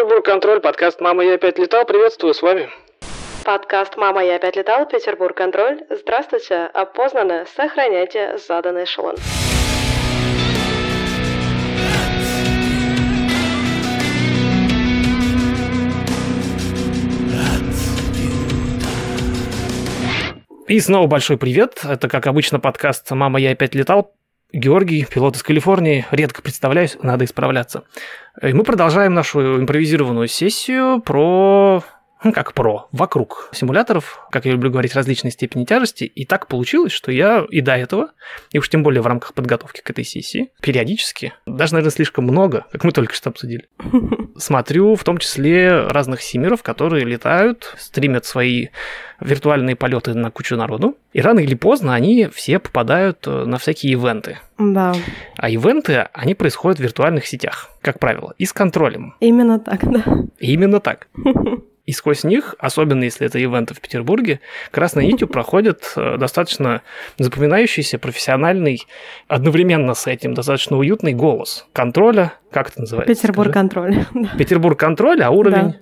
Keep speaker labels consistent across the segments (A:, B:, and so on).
A: Петербург Контроль, подкаст «Мама, я опять летал». Приветствую, с вами.
B: Подкаст «Мама, я опять летал», Петербург Контроль. Здравствуйте, опознанно, сохраняйте заданный эшелон.
A: И снова большой привет. Это, как обычно, подкаст «Мама, я опять летал». Георгий, пилот из Калифорнии. Редко представляюсь, надо исправляться. И мы продолжаем нашу импровизированную сессию про как про, вокруг симуляторов, как я люблю говорить, различной степени тяжести. И так получилось, что я и до этого, и уж тем более в рамках подготовки к этой сессии, периодически, даже, наверное, слишком много, как мы только что обсудили, смотрю в том числе разных симеров, которые летают, стримят свои виртуальные полеты на кучу народу, и рано или поздно они все попадают э, на всякие ивенты.
B: Да.
A: А ивенты, они происходят в виртуальных сетях, как правило, и с контролем.
B: Именно так, да.
A: Именно так. И сквозь них, особенно если это ивенты в Петербурге, красной нитью проходит э, достаточно запоминающийся, профессиональный, одновременно с этим достаточно уютный голос контроля. Как это называется?
B: Петербург контроль.
A: Петербург контроль, а уровень?
B: Да.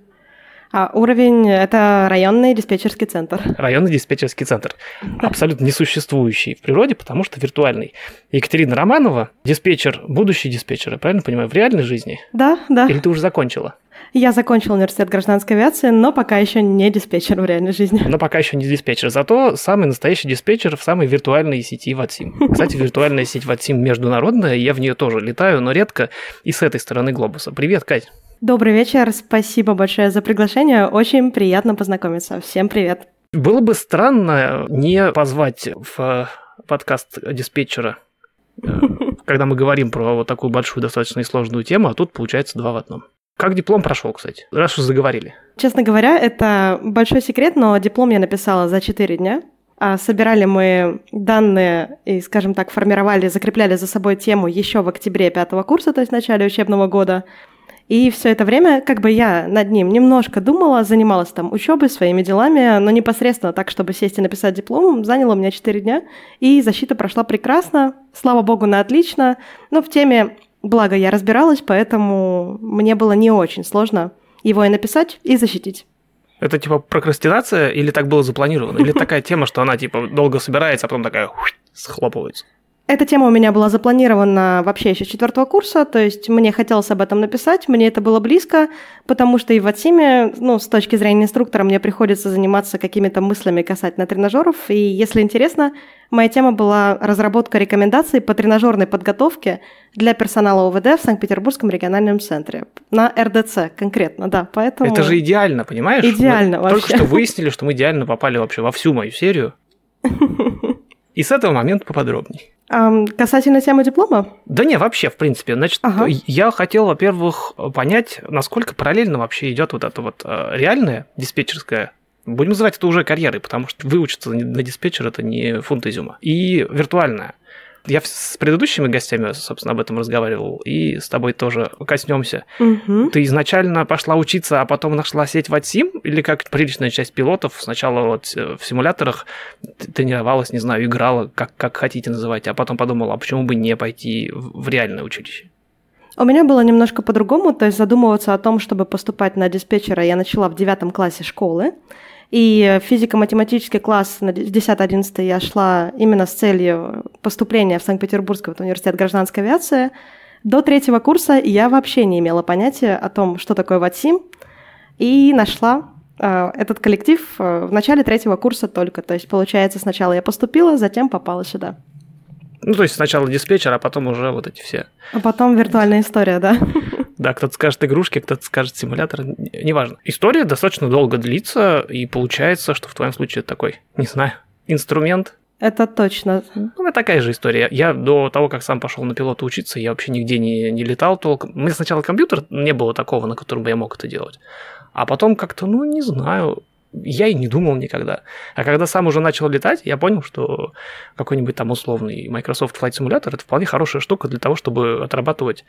B: А уровень – это районный диспетчерский центр.
A: Районный диспетчерский центр. Абсолютно несуществующий в природе, потому что виртуальный. Екатерина Романова – диспетчер, будущий диспетчер, я правильно понимаю, в реальной жизни?
B: Да, да.
A: Или ты уже закончила?
B: Я закончила университет гражданской авиации, но пока еще не диспетчер в реальной жизни.
A: Но пока еще не диспетчер. Зато самый настоящий диспетчер в самой виртуальной сети Ватсим. Кстати, виртуальная сеть Ватсим международная, я в нее тоже летаю, но редко и с этой стороны глобуса. Привет, Кать.
B: Добрый вечер, спасибо большое за приглашение, очень приятно познакомиться. Всем привет.
A: Было бы странно не позвать в подкаст диспетчера, э, когда мы говорим про вот такую большую, достаточно и сложную тему, а тут получается два в одном. Как диплом прошел, кстати? Раз уж заговорили.
B: Честно говоря, это большой секрет, но диплом я написала за 4 дня. А собирали мы данные и, скажем так, формировали, закрепляли за собой тему еще в октябре пятого курса, то есть в начале учебного года. И все это время, как бы я над ним немножко думала, занималась там учебой, своими делами, но непосредственно так, чтобы сесть и написать диплом, заняло у меня 4 дня. И защита прошла прекрасно, слава богу, на отлично. Но в теме Благо, я разбиралась, поэтому мне было не очень сложно его и написать, и защитить.
A: Это типа прокрастинация или так было запланировано? Или такая тема, что она типа долго собирается, а потом такая схлопывается?
B: Эта тема у меня была запланирована вообще еще с четвертого курса, то есть мне хотелось об этом написать, мне это было близко, потому что и в Атиме, ну, с точки зрения инструктора, мне приходится заниматься какими-то мыслями касательно тренажеров, и если интересно, моя тема была разработка рекомендаций по тренажерной подготовке для персонала ОВД в Санкт-Петербургском региональном центре. На РДЦ конкретно, да, поэтому...
A: Это же идеально, понимаешь?
B: Идеально
A: мы
B: вообще.
A: Только что выяснили, что мы идеально попали вообще во всю мою серию. И с этого момента поподробней.
B: А, касательно темы диплома?
A: Да не, вообще, в принципе. Значит, ага. я хотел, во-первых, понять, насколько параллельно вообще идет вот это вот э, реальная диспетчерская Будем называть это уже карьерой, потому что выучиться на диспетчер это не фунт изюма. И виртуальная. Я с предыдущими гостями, собственно, об этом разговаривал, и с тобой тоже коснемся.
B: Угу.
A: Ты изначально пошла учиться, а потом нашла сеть Ватсим, или как приличная часть пилотов сначала вот э, в симуляторах тренировалась, не знаю, играла, как, как хотите называть, а потом подумала, а почему бы не пойти в реальное училище?
B: У меня было немножко по-другому, то есть задумываться о том, чтобы поступать на диспетчера, я начала в девятом классе школы. И физико-математический класс в 10-11 я шла именно с целью поступления в Санкт-Петербургский университет гражданской авиации. До третьего курса я вообще не имела понятия о том, что такое ВАТСИМ, и нашла э, этот коллектив э, в начале третьего курса только. То есть, получается, сначала я поступила, затем попала сюда.
A: Ну, то есть сначала диспетчер, а потом уже вот эти все.
B: А потом виртуальная история, да.
A: Да, кто-то скажет игрушки, кто-то скажет симулятор, неважно. История достаточно долго длится, и получается, что в твоем случае это такой, не знаю, инструмент.
B: Это точно.
A: Ну, это такая же история. Я до того, как сам пошел на пилота учиться, я вообще нигде не, не летал толком. У меня сначала компьютер, не было такого, на котором бы я мог это делать. А потом как-то, ну, не знаю, я и не думал никогда. А когда сам уже начал летать, я понял, что какой-нибудь там условный Microsoft Flight Simulator это вполне хорошая штука для того, чтобы отрабатывать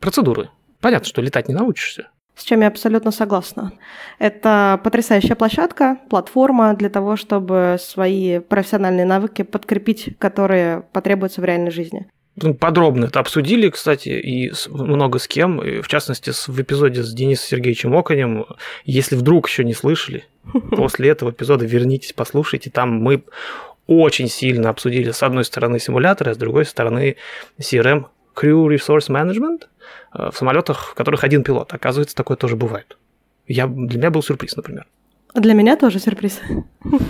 A: процедуры. Понятно, что летать не научишься.
B: С чем я абсолютно согласна. Это потрясающая площадка, платформа для того, чтобы свои профессиональные навыки подкрепить, которые потребуются в реальной жизни.
A: Ну, подробно это обсудили, кстати, и много с кем, и в частности, в эпизоде с Денисом Сергеевичем Оконем. Если вдруг еще не слышали, после этого эпизода вернитесь, послушайте. Там мы очень сильно обсудили с одной стороны симуляторы, а с другой стороны CRM, Crew Resource Management, в самолетах, в которых один пилот. Оказывается, такое тоже бывает. Я, для меня был сюрприз, например.
B: Для меня тоже сюрприз.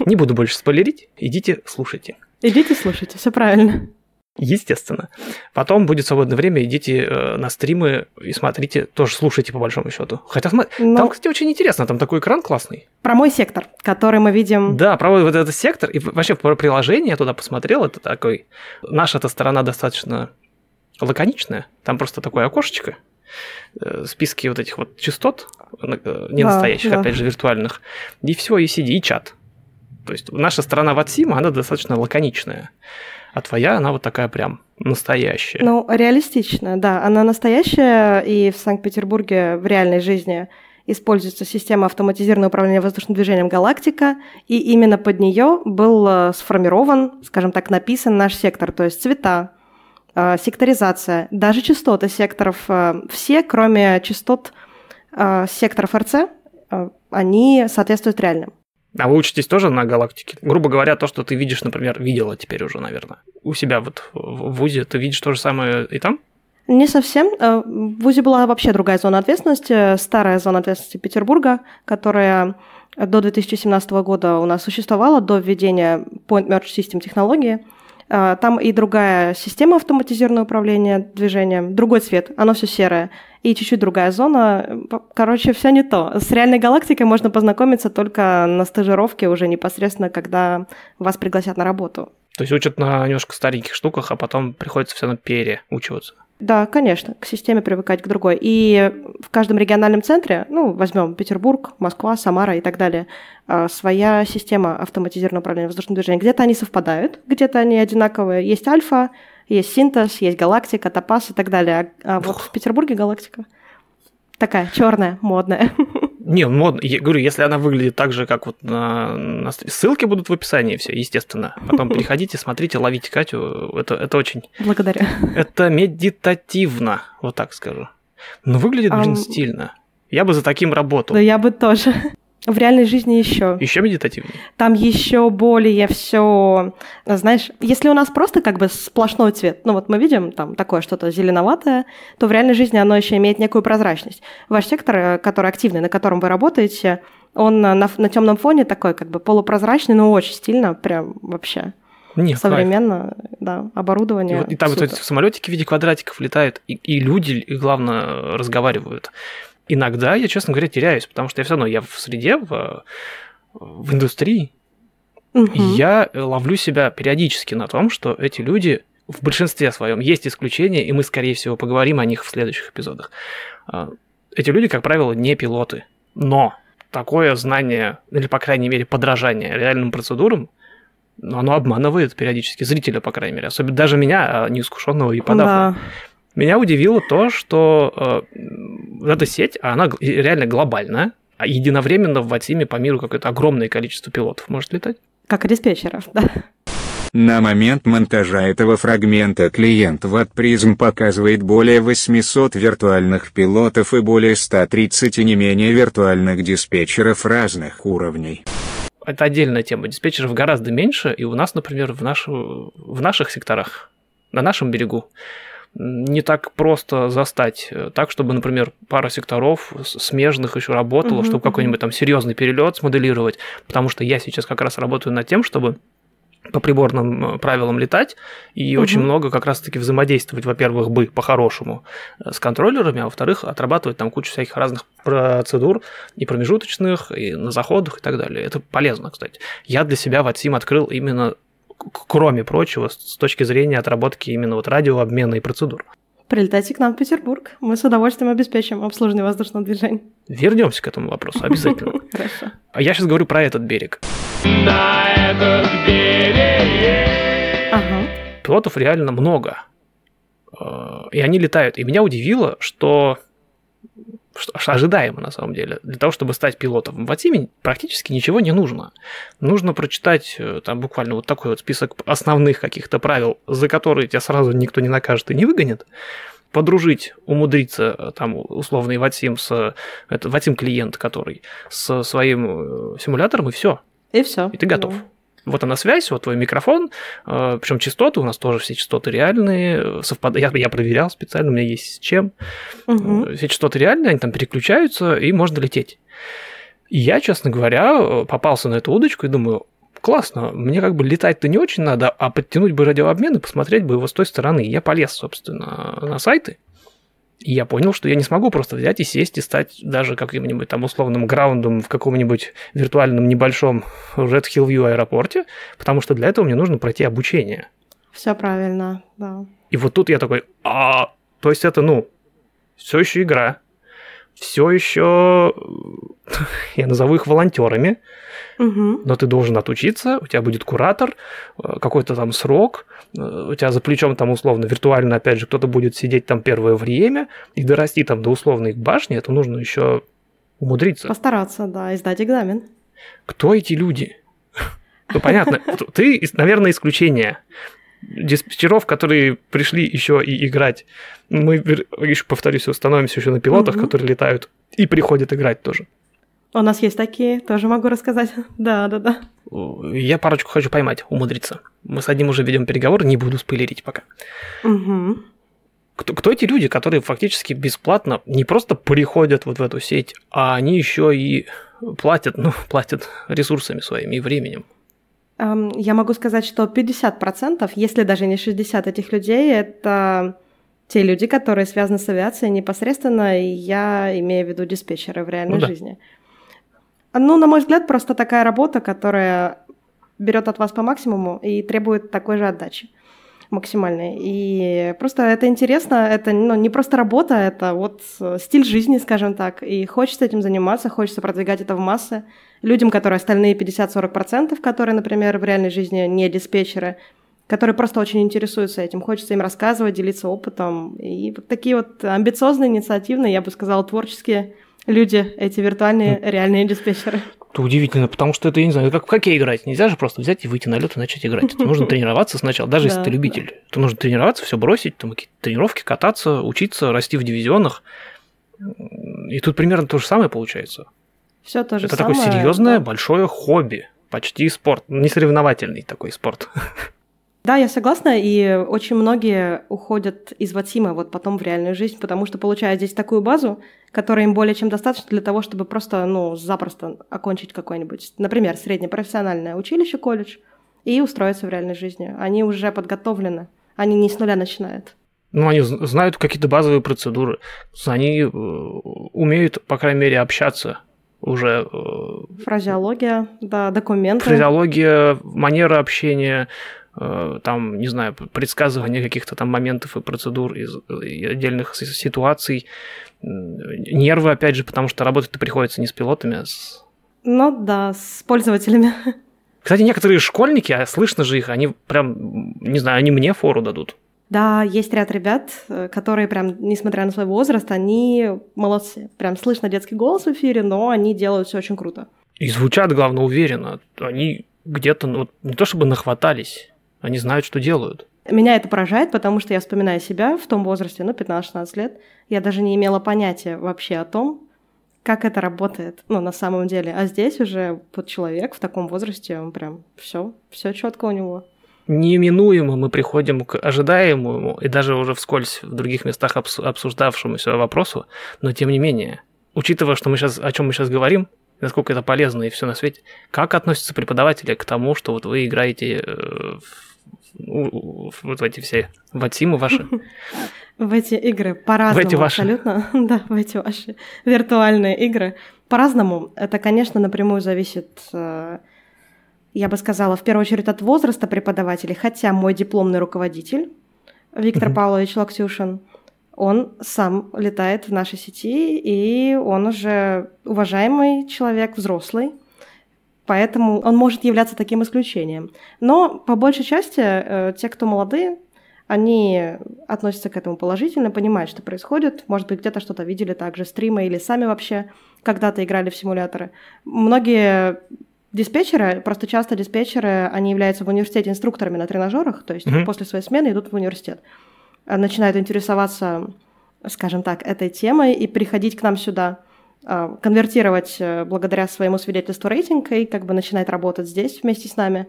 A: Не буду больше спойлерить, идите слушайте.
B: Идите слушайте, все правильно.
A: Естественно. Потом будет свободное время, идите э, на стримы и смотрите, тоже слушайте по большому счету. Хотя Но... там, кстати, очень интересно, там такой экран классный.
B: Про мой сектор, который мы видим.
A: Да, про вот этот сектор. И вообще про приложение я туда посмотрел, это такой... Наша эта сторона достаточно лаконичная. Там просто такое окошечко, э, списки вот этих вот частот, э, не настоящих, да. опять же, виртуальных. И все, и сиди, и чат. То есть наша сторона Ватсима, она достаточно лаконичная а твоя, она вот такая прям настоящая.
B: Ну, реалистичная, да. Она настоящая, и в Санкт-Петербурге в реальной жизни используется система автоматизированного управления воздушным движением «Галактика», и именно под нее был э, сформирован, скажем так, написан наш сектор, то есть цвета, секторизация, даже частоты секторов, э, все, кроме частот секторов РЦ, они соответствуют реальным.
A: А вы учитесь тоже на галактике? Грубо говоря, то, что ты видишь, например, видела теперь уже, наверное. У себя вот в ВУЗе ты видишь то же самое и там?
B: Не совсем. Э, в ВУЗе была вообще другая зона ответственности, старая зона ответственности Петербурга, которая до 2017 года у нас существовала, до введения Point Merge System технологии. Э, там и другая система автоматизированного управления движением, другой цвет, оно все серое и чуть-чуть другая зона. Короче, все не то. С реальной галактикой можно познакомиться только на стажировке уже непосредственно, когда вас пригласят на работу.
A: То есть учат на немножко стареньких штуках, а потом приходится все на переучиваться.
B: Да, конечно, к системе привыкать к другой. И в каждом региональном центре, ну, возьмем Петербург, Москва, Самара и так далее, а, своя система автоматизированного управления воздушным движением. Где-то они совпадают, где-то они одинаковые. Есть альфа, есть синтез, есть галактика, топаз и так далее. А, а вот в Петербурге галактика такая черная, модная.
A: Не, модно. Я говорю, если она выглядит так же, как вот на, на ссылки будут в описании, все, естественно. Потом переходите, смотрите, ловите Катю. Это, это очень.
B: Благодарю.
A: Это медитативно, вот так скажу. Но выглядит, блин, um... стильно. Я бы за таким работал.
B: Да я бы тоже. В реальной жизни еще.
A: Еще медитативнее.
B: Там еще более все, знаешь, если у нас просто как бы сплошной цвет, ну вот мы видим там такое что-то зеленоватое, то в реальной жизни оно еще имеет некую прозрачность. Ваш сектор, э, который активный, на котором вы работаете, он на, на темном фоне такой как бы полупрозрачный, но очень стильно, прям вообще.
A: Нет,
B: современно, кайф. да, оборудование.
A: И, вот, и там вот эти самолетики в виде квадратиков летают, и, и люди, и главное, разговаривают иногда я, честно говоря, теряюсь, потому что я все равно я в среде, в, в индустрии, угу. и я ловлю себя периодически на том, что эти люди в большинстве своем есть исключения, и мы, скорее всего, поговорим о них в следующих эпизодах. А, эти люди, как правило, не пилоты, но такое знание, или, по крайней мере, подражание реальным процедурам, оно обманывает периодически зрителя, по крайней мере, особенно даже меня, а, неискушенного и подавного. Да. Меня удивило то, что э, эта сеть, она реально глобальная, а единовременно в Ватиме по миру какое-то огромное количество пилотов может летать.
B: Как диспетчеров, да.
C: На момент монтажа этого фрагмента клиент Wattprism показывает более 800 виртуальных пилотов и более 130 и не менее виртуальных диспетчеров разных уровней.
A: Это отдельная тема. Диспетчеров гораздо меньше, и у нас, например, в, наш... в наших секторах, на нашем берегу, не так просто застать э, так, чтобы, например, пара секторов смежных еще работала, угу, чтобы какой-нибудь там серьезный перелет смоделировать, потому что я сейчас как раз работаю над тем, чтобы по приборным э, правилам летать и угу. очень много как раз-таки взаимодействовать, во-первых, бы по-хорошему э, с контроллерами, а во-вторых, отрабатывать там кучу всяких разных процедур и промежуточных, и на заходах и так далее. Это полезно, кстати. Я для себя в ATSIM открыл именно кроме прочего, с точки зрения отработки именно вот радиообмена и процедур.
B: Прилетайте к нам в Петербург. Мы с удовольствием обеспечим обслуживание воздушного движения.
A: Вернемся к этому вопросу, обязательно.
B: Хорошо.
A: А я сейчас говорю про этот берег.
D: На этот берег.
A: Ага. Пилотов реально много. Э, и они летают. И меня удивило, что что, ожидаемо на самом деле. Для того, чтобы стать пилотом в Ватиме, практически ничего не нужно. Нужно прочитать э, там буквально вот такой вот список основных каких-то правил, за которые тебя сразу никто не накажет и не выгонит подружить, умудриться э, там условный Ватим с это Ватим клиент, который с своим э, симулятором и все.
B: И все.
A: И ты готов. Вот она связь, вот твой микрофон, э, причем частоты, у нас тоже все частоты реальные, совпадают, я, я проверял специально, у меня есть с чем.
B: Мгм.
A: Все частоты реальные, они там переключаются, и можно лететь. И я, честно говоря, попался на эту удочку и думаю, классно, мне как бы летать-то не очень надо, а подтянуть бы радиообмен и посмотреть бы его с той стороны. Я полез, собственно, на сайты, и я понял, что я не смогу просто взять и сесть и стать даже каким-нибудь там условным граундом в каком-нибудь виртуальном небольшом Red Hill View аэропорте, потому что для этого мне нужно пройти обучение.
B: Все правильно, да.
A: И вот тут я такой, а, то есть это, ну, все еще игра, все еще, я назову их волонтерами,
B: Мгм.
A: но ты должен отучиться, у тебя будет куратор, э, какой-то там срок, э, у тебя за плечом там условно виртуально, опять же, кто-то будет сидеть там первое время, и дорасти там до условной башни, это нужно еще умудриться.
B: Постараться, да, и сдать экзамен.
A: Кто эти люди? Ну, понятно, ты, наверное, исключение. Диспетчеров, которые пришли еще и играть. Мы, еще повторюсь, становимся еще на пилотах,
B: Мгм.
A: которые летают и приходят играть тоже.
B: У нас есть такие, тоже могу рассказать. Да, да, да.
A: Я парочку хочу поймать, умудриться. Мы с одним уже ведем переговоры, не буду спойлерить пока.
B: Мгм.
A: Кто, кто эти люди, которые фактически бесплатно не просто приходят вот в эту сеть, а они еще и платят, ну, платят ресурсами своими и временем.
B: Эм, Я могу сказать, что 50%, если даже не 60 этих людей, это те люди, которые связаны с авиацией непосредственно, и я имею в виду диспетчеры в реальной
A: Ну да.
B: жизни. Ну, на мой взгляд, просто такая работа, которая берет от вас по максимуму и требует такой же отдачи максимальной. И просто это интересно, это ну, не просто работа, это вот э, стиль жизни, скажем так. И хочется этим заниматься, хочется продвигать это в массы. Людям, которые остальные 50-40%, которые, например, в реальной жизни не диспетчеры, которые просто очень интересуются этим, хочется им рассказывать, делиться опытом. И вот такие вот амбициозные, инициативные, я бы сказала, творческие люди, эти виртуальные, реальные диспетчеры.
A: Это удивительно, потому что это, я не знаю, как в хоккей играть. Нельзя же просто взять и выйти на лед и начать играть. Это нужно тренироваться сначала, даже если ты любитель. То нужно тренироваться, все бросить, там какие-то тренировки, кататься, учиться, расти в дивизионах. И тут примерно то же самое получается.
B: Все то же
A: это
B: самое.
A: такое серьезное,
B: да.
A: большое хобби. Почти спорт. Не соревновательный такой спорт.
B: Да, я согласна, и очень многие уходят из Ватима вот потом в реальную жизнь, потому что получают здесь такую базу, которая им более чем достаточно для того, чтобы просто, ну, запросто окончить какое-нибудь, например, среднепрофессиональное училище, колледж, и устроиться в реальной жизни. Они уже подготовлены, они не с нуля начинают.
A: Ну, они знают какие-то базовые процедуры. Они э, умеют, по крайней мере, общаться уже. э,
B: Фразеология, да, документы.
A: фразеология, манера общения, э, там, не знаю, предсказывание каких-то там моментов и процедур из и отдельных си- ситуаций, нервы, опять же, потому что работать-то приходится не с пилотами, а с...
B: Ну да, с пользователями.
A: Кстати, некоторые школьники, а слышно же их, они прям, не знаю, они мне фору дадут.
B: Да, есть ряд ребят, э, которые прям, несмотря на свой возраст, они молодцы. Прям слышно детский голос в эфире, но они делают все очень круто.
A: И звучат, главное, уверенно. Они где-то, ну, не то чтобы нахватались, они знают, что делают.
B: Меня это поражает, потому что я вспоминаю себя в том возрасте, ну, 15-16 лет. Я даже не имела понятия вообще о том, как это работает, ну, на самом деле. А здесь уже вот человек в таком возрасте, он прям все, все четко у него.
A: Неминуемо мы приходим к ожидаемому и даже уже вскользь в других местах обс- обсуждавшемуся вопросу, но тем не менее, учитывая, что мы сейчас, о чем мы сейчас говорим, насколько это полезно и все на свете, как относятся преподаватели к тому, что вот вы играете э, в, вот в эти все ватимы ваши?
B: В эти игры по-разному
A: В эти ваши.
B: абсолютно. да, в эти ваши виртуальные игры. По-разному. Это, конечно, напрямую зависит, э, я бы сказала, в первую очередь от возраста преподавателей, хотя мой дипломный руководитель Виктор
A: Мгм.
B: Павлович Локтюшин, он сам летает в нашей сети, и он уже уважаемый человек, взрослый, поэтому он может являться таким исключением. Но по большей части э, те, кто молодые, они относятся к этому положительно, понимают, что происходит. Может быть, где-то что-то видели также, стримы или сами вообще когда-то играли в симуляторы. Многие диспетчеры, просто часто диспетчеры, они являются в университете инструкторами на тренажерах, то есть
A: Мгм.
B: после своей смены идут в университет, а, начинают интересоваться, скажем так, этой темой и приходить к нам сюда, а, конвертировать э, благодаря своему свидетельству рейтинг и как бы начинать работать здесь вместе с нами.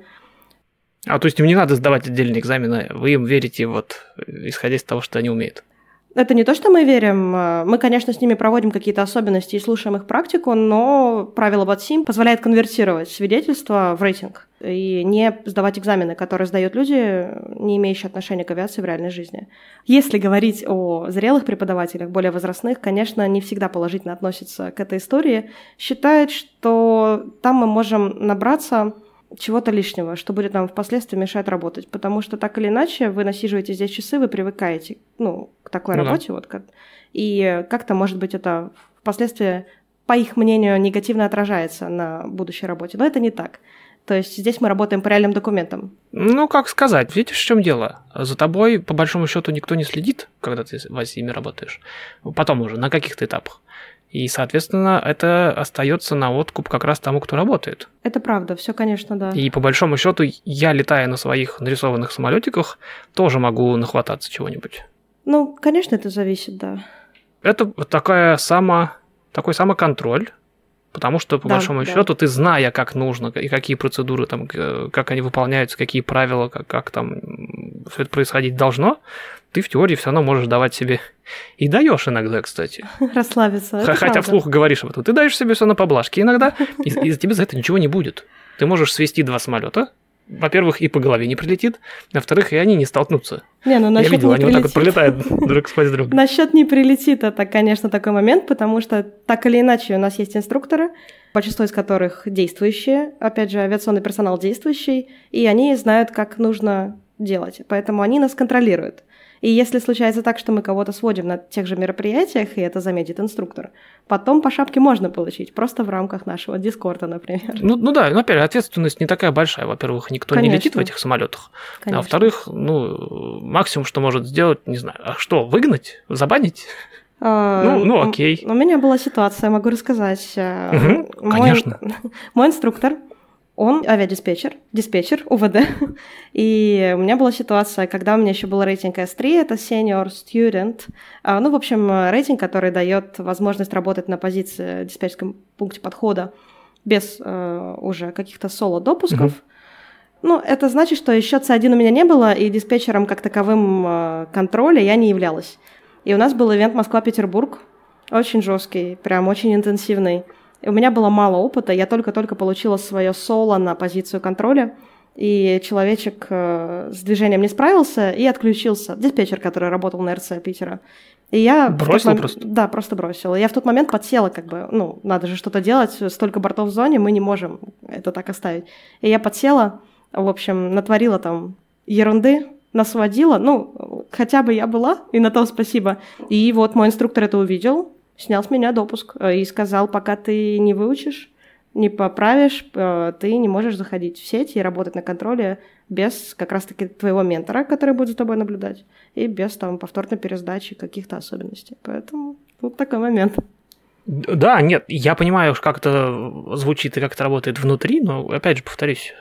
A: А то есть им не надо сдавать отдельные экзамены, вы им верите вот э, исходя из того, что они умеют.
B: Это не то, что мы верим. Мы, конечно, с ними проводим какие-то особенности и слушаем их практику, но правило BotSim позволяет конвертировать свидетельство в рейтинг и не сдавать экзамены, которые сдают люди, не имеющие отношения к авиации в реальной жизни. Если говорить о зрелых преподавателях, более возрастных, конечно, не всегда положительно относятся к этой истории. Считают, что там мы можем набраться чего-то лишнего, что будет нам впоследствии мешать работать. Потому что так или иначе вы насиживаете здесь часы, вы привыкаете ну, к такой
A: Ну да.
B: работе. Вот, как- и как-то, может быть, это впоследствии, по их мнению, негативно отражается на будущей работе. Но это не так. То есть здесь мы работаем по реальным документам.
A: Ну, как сказать, видишь, в чем дело? За тобой, по большому счету, никто не следит, когда ты в ими работаешь. Потом уже, на каких-то этапах. И, соответственно, это остается на откуп как раз тому, кто работает.
B: Это правда, все, конечно, да.
A: И по большому счету, я, летая на своих нарисованных самолетиках, тоже могу нахвататься чего-нибудь.
B: Ну, конечно, это зависит, да.
A: Это такая само, такой самоконтроль, потому что, по
B: Да,
A: большому
B: да.
A: счету, ты, зная, как нужно, и какие процедуры там, э, как они выполняются, какие правила, как, как там все это происходить должно, ты в теории все равно можешь давать себе и даешь иногда, кстати.
B: Расслабиться.
A: Хотя
B: правда.
A: вслух говоришь об этом. Ты даешь себе все на поблажке иногда, и, и тебе за это ничего не будет. Ты можешь свести два самолета. Во-первых, и по голове не прилетит, во-вторых, и они не столкнутся.
B: Не, ну
A: Я
B: насчет
A: видел,
B: не
A: они вот так вот
B: прилетит.
A: пролетают друг сквозь друга.
B: Насчет не прилетит, это, конечно, такой момент, потому что так или иначе у нас есть инструкторы, большинство из которых действующие, опять же, авиационный персонал действующий, и они знают, как нужно делать, поэтому они нас контролируют. И если случается так, что мы кого-то сводим на тех же мероприятиях, и это заметит инструктор, потом по шапке можно получить, просто в рамках нашего дискорда, например.
A: Ну, ну да, но опять ответственность не такая большая. Во-первых, никто не
B: Конечно.
A: летит в этих самолетах. А
B: Конечно.
A: во-вторых, ну, максимум, что может сделать, не знаю, а что, выгнать? Забанить?
B: А,
A: Ну- ну, окей.
B: У меня была ситуация, могу рассказать. А,
A: Мгм,
B: мой-
A: конечно.
B: Мой инструктор, он авиадиспетчер, диспетчер УВД. И у меня была ситуация, когда у меня еще был рейтинг S3, это Senior Student. А, Ну, в общем, рейтинг, который дает возможность работать на позиции в диспетчерском пункте подхода без э, уже каких-то соло-допусков. Ну, это значит, что еще C1 у меня не было, и диспетчером как таковым э, контроля я не являлась. И у нас был ивент Москва-Петербург, очень жесткий, прям очень интенсивный. У меня было мало опыта, я только-только получила свое соло на позицию контроля, и человечек э, с движением не справился и отключился. Диспетчер, который работал на РЦ Питера. И я...
A: Бросил
B: мом-
A: просто?
B: Да, просто бросила. Я в тот момент подсела, как бы, ну, надо же что-то делать, столько бортов в зоне, мы не можем это так оставить. И я подсела, в общем, натворила там ерунды, насводила, ну, хотя бы я была, и на то спасибо. И вот мой инструктор это увидел, снял с меня допуск э, и сказал, пока ты не выучишь, не поправишь, э, ты не можешь заходить в сеть и работать на контроле без как раз-таки твоего ментора, который будет за тобой наблюдать, и без там повторной пересдачи каких-то особенностей. Поэтому вот такой момент.
A: Да, нет, я понимаю, как это звучит и как это работает внутри, но, опять же, повторюсь,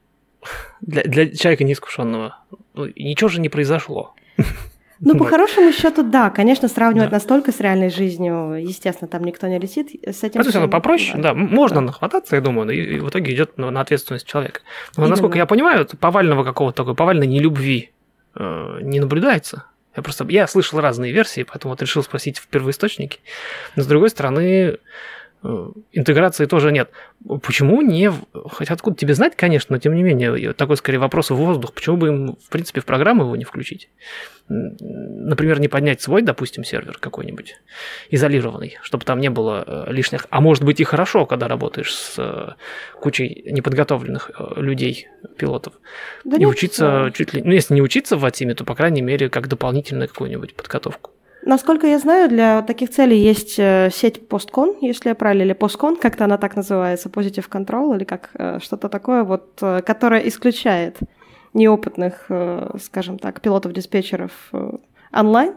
A: для, для человека неискушенного ну, ничего же не произошло.
B: Ну, по хорошему счету, да, конечно, сравнивать
A: Да.
B: настолько с реальной жизнью, естественно, там никто не летит. С этим
A: Это все
B: всем-
A: равно попроще, да, м- можно
B: Да.
A: нахвататься, я думаю, и, и в итоге идет на, ответственность человека. Но
B: Именно.
A: насколько я понимаю, повального какого-то такой повальной нелюбви э, не наблюдается. Я просто я слышал разные версии, поэтому вот решил спросить в первоисточнике. Но с другой стороны, э, интеграции тоже нет. Почему не... Хотя откуда тебе знать, конечно, но тем не менее, такой скорее вопрос в воздух. Почему бы им, в принципе, в программу его не включить? Например, не поднять свой, допустим, сервер какой-нибудь изолированный, чтобы там не было э, лишних... А может быть и хорошо, когда работаешь с э, кучей неподготовленных э, людей, пилотов.
B: Да
A: и
B: нет,
A: учиться
B: э,
A: чуть ли... Ну, если не учиться в Атиме, то, по крайней мере, как дополнительную какую-нибудь подготовку.
B: Насколько я знаю, для таких целей есть э, сеть Посткон, если я правильно, или Посткон, как-то она так называется, Positive Control, или как э, что-то такое, вот, э, которая исключает неопытных, скажем так, пилотов-диспетчеров онлайн.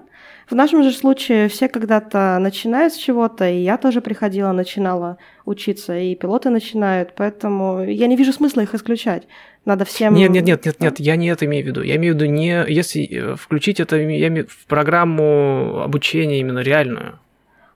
B: В нашем же случае все когда-то начинают с чего-то, и я тоже приходила, начинала учиться, и пилоты начинают, поэтому я не вижу смысла их исключать. Надо всем...
A: Нет, нет, нет, нет, нет, я не это имею в виду. Я имею в виду не... Если э, включить это я имею в программу обучения именно реальную,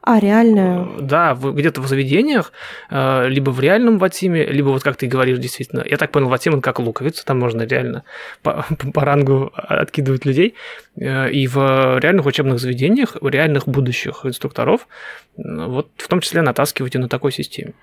B: А, реально?
A: Да, в- где-то в заведениях, э, либо в реальном Ватиме, либо вот как ты говоришь, действительно. Я так понял, Ватим он как луковица, там можно реально по, по рангу откидывать людей. Э, И в реальных учебных заведениях, у реальных будущих инструкторов, вот в том числе натаскивать и на такой системе.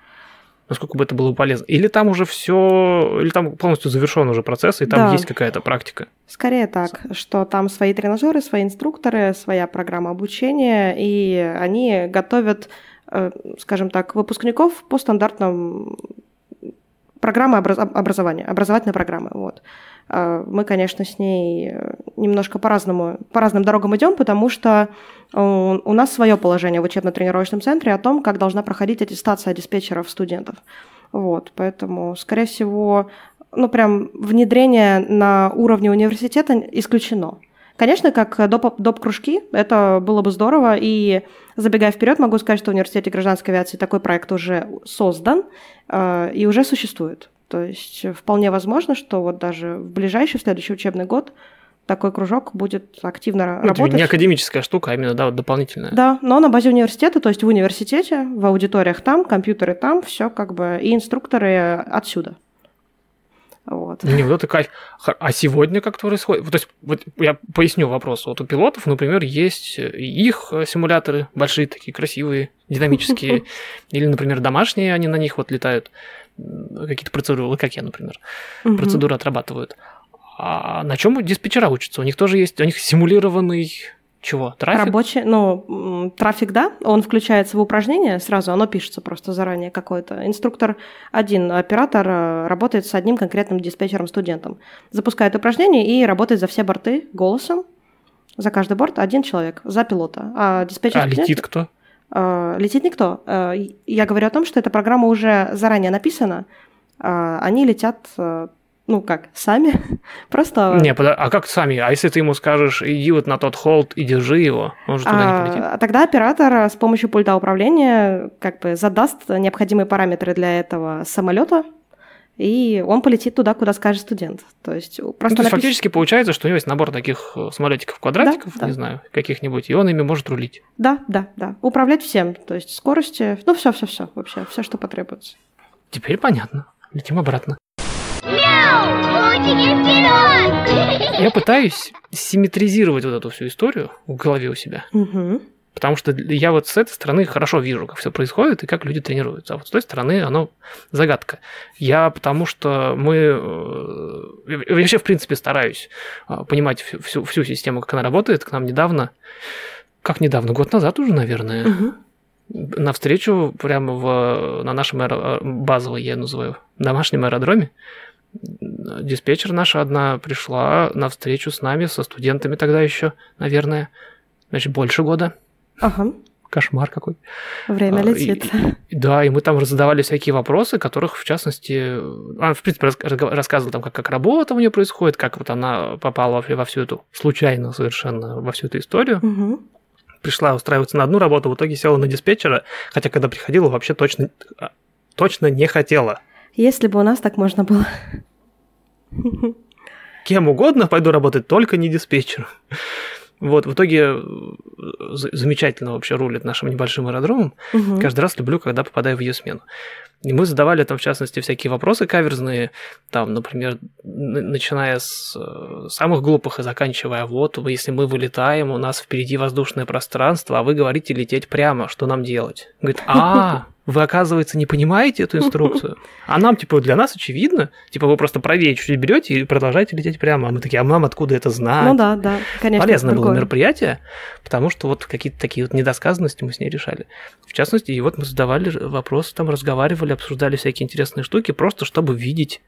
A: Насколько бы это было полезно. Или там уже все, или там полностью завершен уже процесс, и там
B: Да.
A: есть какая-то практика.
B: Скорее так, что там свои тренажеры, свои инструкторы, своя программа обучения, и они готовят, э, скажем так, выпускников по стандартным программы образ- образования, образовательной программы. Вот. А Мы, конечно, с ней э, немножко по-разному, по разным дорогам идем, потому что э, у нас свое положение в учебно-тренировочном центре о том, как должна проходить аттестация диспетчеров студентов. Вот, поэтому, скорее всего, ну, прям внедрение на уровне университета исключено. Конечно, как доп, доп-кружки, это было бы здорово, и забегая вперед, могу сказать, что в университете гражданской авиации такой проект уже создан э, и уже существует. То есть вполне возможно, что вот даже в ближайший, в следующий учебный год такой кружок будет активно
A: Ну, это
B: работать.
A: не академическая штука, а именно да, вот дополнительная.
B: Да, но на базе университета, то есть в университете, в аудиториях там, компьютеры там, все как бы, и инструкторы отсюда. Вот.
A: Не, вот это кайф. А сегодня как происходит? Вот, То есть, вот я поясню вопрос. Вот у пилотов, например, есть и их э, симуляторы, большие такие, красивые, динамические, или, например, домашние, они на них вот летают, какие-то процедуры, как я, например,
B: Мгм.
A: процедуры отрабатывают. А на чем диспетчера учатся? У них тоже есть, у них симулированный чего? Трафик?
B: Рабочий, ну, трафик, да, он включается в упражнение сразу, оно пишется просто заранее какое-то. Инструктор один, оператор э, работает с одним конкретным диспетчером-студентом. Запускает упражнение и работает за все борты голосом. За каждый борт один человек, за пилота. А диспетчер
A: А летит кто?
B: Э, летит никто. Э, Я говорю о том, что эта программа уже заранее написана. Э, Они летят, ну как, сами. Просто...
A: Не, пода- а как сами? А если ты ему скажешь, иди вот на тот холд и держи его, он же туда не
B: А,
A: полетит?
B: а тогда оператор с помощью пульта управления как бы задаст необходимые параметры для этого самолета, и он полетит туда, куда скажет студент. То есть
A: Ну,
B: просто
A: то есть
B: напиш-
A: фактически получается, что у него есть набор таких э, самолетиков квадратиков,
B: Да, да.
A: не знаю, каких-нибудь, и он ими может рулить.
B: Да, да, да. Управлять всем. То есть скорости, ну все, все, все вообще, все, что потребуется.
A: Теперь понятно. Летим обратно. Я пытаюсь симметризировать вот эту всю историю в голове у себя.
B: Мгм.
A: Потому что я вот с этой стороны хорошо вижу, как все происходит и как люди тренируются. А вот с той стороны оно загадка. Я потому что мы... э, я вообще, в принципе, стараюсь э, понимать всю, всю, всю систему, как она работает. К нам недавно... Как недавно? Год назад уже, наверное.
B: Мгм.
A: на встречу прямо в, на нашем аэро- базовой, я называю, домашнем аэродроме. Диспетчер наша одна пришла на встречу с нами, со студентами тогда еще, наверное. Значит, больше года.
B: Ага.
A: Кошмар какой.
B: Время
A: А,
B: летит.
A: и- Да, и мы там задавали всякие вопросы, которых, в частности, она, в принципе, рассказывала там, как, как работа у нее происходит, как вот она попала вообще во всю эту, случайно совершенно, во всю эту историю
B: Мгм.
A: пришла устраиваться на одну работу, в итоге села на диспетчера, хотя когда приходила, вообще точно, а, точно не хотела.
B: Если бы у нас так можно было.
A: Кем угодно пойду работать, только не диспетчером. Вот, в итоге э, за- замечательно вообще рулит нашим небольшим аэродромом.
B: Мгм.
A: Каждый раз люблю, когда попадаю в ее смену. И мы задавали там, в частности, всякие вопросы каверзные, там, например, начиная с э, самых глупых и заканчивая, вот, если мы вылетаем, у нас впереди воздушное пространство, а вы говорите лететь прямо, что нам делать? Говорит, а, вы, оказывается, не понимаете эту инструкцию? А нам, типа, для нас очевидно, типа, вы просто правее чуть-чуть берете и продолжаете лететь прямо. А мы такие, а нам откуда это знать?
B: Ну да, да, конечно.
A: Полезное было мероприятие, потому что вот какие-то такие вот недосказанности мы с ней решали. В частности, и вот мы задавали вопросы, там разговаривали, обсуждали всякие интересные штуки, просто чтобы видеть,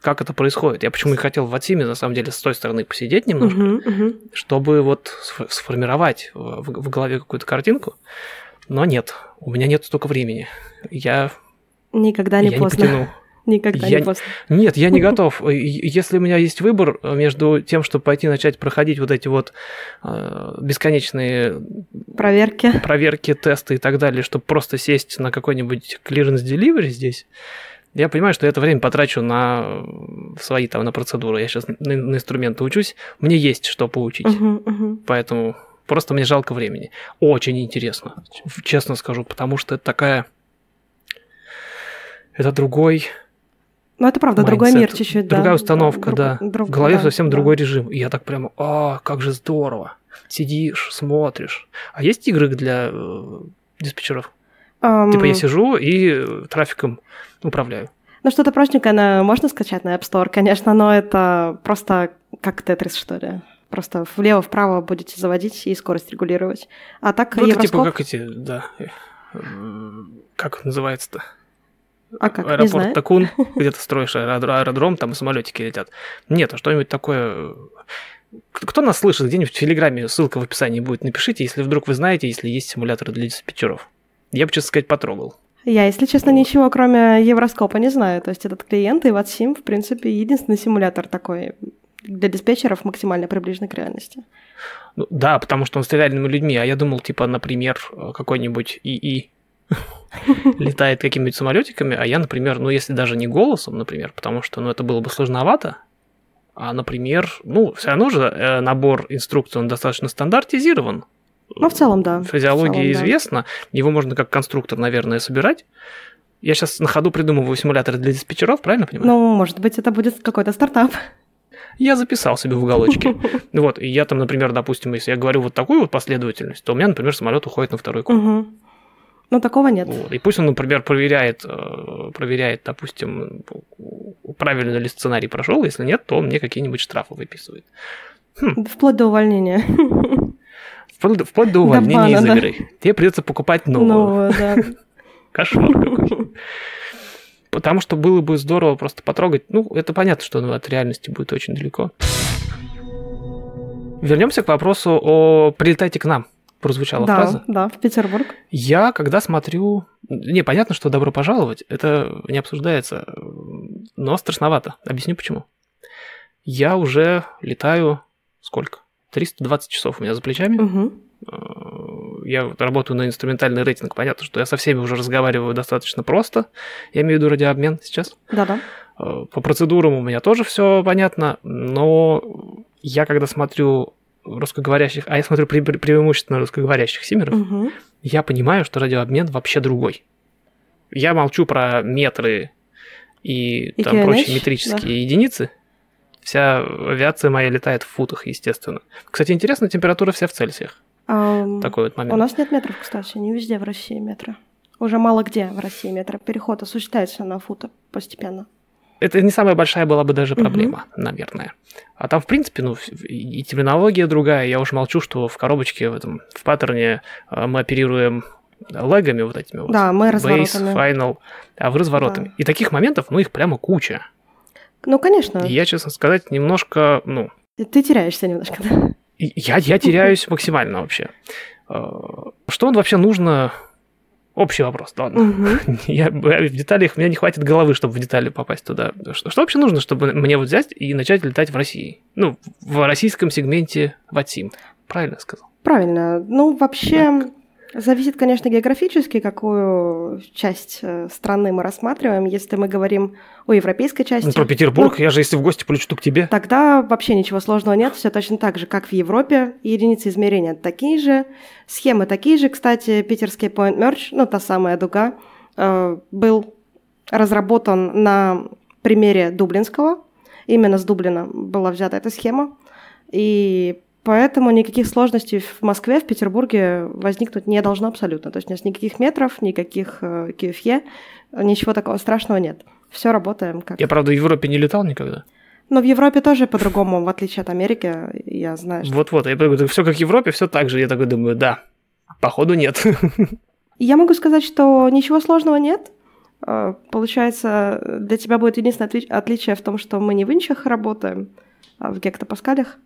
A: как это происходит. Я почему и хотел в Ватиме, на самом деле, с той стороны посидеть немножко,
B: Мгм, мгм.
A: чтобы вот сф- сформировать в, в голове какую-то картинку. Но нет, у меня нет столько времени. Я,
B: Никогда не
A: я не
B: поздно.
A: потяну.
B: Никогда
A: Я
B: не
A: не-
B: поздно.
A: Нет, я не готов. Если у меня есть выбор между тем, чтобы пойти начать проходить вот эти вот э, бесконечные
B: Проверки.
A: проверки, тесты и так далее, чтобы просто сесть на какой-нибудь clearance delivery здесь, я понимаю, что я это время потрачу на свои там на процедуры. Я сейчас на, на инструменты учусь, мне есть что поучить,
B: Мгм, мгм.
A: поэтому просто мне жалко времени. Очень интересно, честно скажу, потому что это такая, это другой
B: Ну, это правда, другой
A: mindset,
B: мир чуть-чуть, да.
A: Другая установка,
B: Друг-
A: да.
B: друг-
A: в голове
B: да,
A: совсем
B: да.
A: другой режим. И я так прямо, а, как же здорово. Сидишь, смотришь. А есть игры для э, диспетчеров?
B: Ам,
A: Типа я сижу и э, трафиком управляю.
B: Ну, что-то простенькое на- можно скачать на App Store, конечно, но это просто как Тетрис, что ли. Просто влево-вправо будете заводить и скорость регулировать. А так
A: Ну, это типа
B: Евроскоп...
A: как эти, да. э, э, Как называется-то?
B: А как?
A: Аэропорт. Такун, где ты строишь аэро- аэродром, там самолетики летят. Нет, а что-нибудь такое... К- Кто нас слышит, где-нибудь в Телеграме, ссылка в описании будет, напишите, если вдруг вы знаете, если есть симуляторы для диспетчеров. Я бы, честно сказать, потрогал.
B: Я, если честно, ничего кроме Евроскопа не знаю. То есть этот клиент и WhatSim, в принципе, единственный симулятор такой для диспетчеров максимально приближенный к реальности.
A: Ну, да, потому что он с реальными людьми, а я думал, типа, например, какой-нибудь ИИ летает какими-нибудь самолетиками, а я, например, ну, если даже не голосом, например, потому что, ну, это было бы сложновато, а, например, ну, все равно же э, набор инструкций, он достаточно стандартизирован.
B: Ну, в целом, да.
A: Физиология
B: целом, да.
A: известна, его можно как конструктор, наверное, собирать. Я сейчас на ходу придумываю симуляторы для диспетчеров, правильно понимаю?
B: Ну, может быть, это будет какой-то стартап.
A: Я записал себе в уголочке. Вот, и я там, например, допустим, если я говорю вот такую вот последовательность, то у меня, например, самолет уходит на второй круг.
B: Мгм. Ну, такого нет.
A: Вот. И пусть он, например, проверяет, э, проверяет, допустим, правильно ли сценарий прошел, если нет, то он мне какие-нибудь штрафы выписывает.
B: Вплоть до увольнения.
A: Вплоть, до- вплоть до
B: До
A: увольнения
B: бана,
A: из
B: да.
A: игры. Тебе придется покупать новую.
B: Ну, да.
A: Кошмар какой. Потому что было бы здорово просто потрогать. Ну, это понятно, что оно от реальности будет очень далеко. Вернемся к вопросу о «прилетайте к нам». Прозвучала
B: Да,
A: фраза.
B: да, в Петербург.
A: Я, когда смотрю... Не, понятно, что добро пожаловать, это не обсуждается, но страшновато. Объясню почему. Я уже летаю... Сколько? 320 часов у меня за плечами.
B: Мгм.
A: Я работаю на инструментальный рейтинг. Понятно, что я со всеми уже разговариваю достаточно просто. Я имею в виду радиообмен сейчас.
B: Да-да.
A: Э, По процедурам у меня тоже все понятно, но я когда смотрю русскоговорящих, а я смотрю пре- пре- преимущественно русскоговорящих симеров,
B: Мгм.
A: я понимаю, что радиообмен вообще другой. Я молчу про метры и,
B: И
A: там
B: QNH,
A: прочие метрические единицы. Вся авиация моя летает в футах, естественно. Кстати, интересно, температура вся в Цельсиях.
B: Ам,
A: Такой вот момент.
B: У нас нет метров, кстати, не везде в России метро. Уже мало где в России метро. Переход осуществляется на футы постепенно.
A: Это не самая большая была бы даже проблема, наверное. А там, в принципе, ну, и терминология другая. Я уж молчу, что в коробочке, в этом, в паттерне э, мы оперируем легами вот этими вот.
B: Да, мы
A: Base,
B: разворотами.
A: final, а вы разворотами.
B: Да.
A: И таких моментов, ну, их прямо куча.
B: Ну, конечно.
A: И я, честно сказать, немножко, ну,
B: Ты теряешься немножко, да?
A: Я, я теряюсь максимально вообще. Э, Что он вообще нужно? Общий вопрос, да ладно.
B: Мгм.
A: Я, в деталях, меня не хватит головы, чтобы в детали попасть туда. Что, что вообще нужно, чтобы мне вот взять и начать летать в России? Ну, в российском сегменте ВАТСИМ. Правильно сказал?
B: Правильно. Ну, вообще, зависит, конечно, географически, какую часть э, страны мы рассматриваем. Если мы говорим о европейской части,
A: Ну, про Петербург, я же если в гости полечу, к тебе.
B: Тогда вообще ничего сложного нет, все точно так же, как в Европе. Единицы измерения такие же, схемы такие же. Кстати, питерский Point Merge, ну та самая дуга, э, был разработан на примере Дублинского. Именно с Дублина была взята эта схема. И поэтому никаких сложностей в Москве, в Петербурге возникнуть не должно абсолютно. То есть у нас никаких метров, никаких э, QFE, ничего такого страшного нет. Все работаем как
A: Я, правда, в Европе не летал никогда.
B: но в Европе тоже по-другому, в отличие от Америки, я знаю, что...
A: Вот-вот, я говорю, все как в Европе, все так же. Я такой думаю, да, походу нет.
B: Я могу сказать, что ничего сложного нет. Э, Получается, для тебя будет единственное отли- отличие в том, что мы не в инчах работаем, а в гектопаскалях.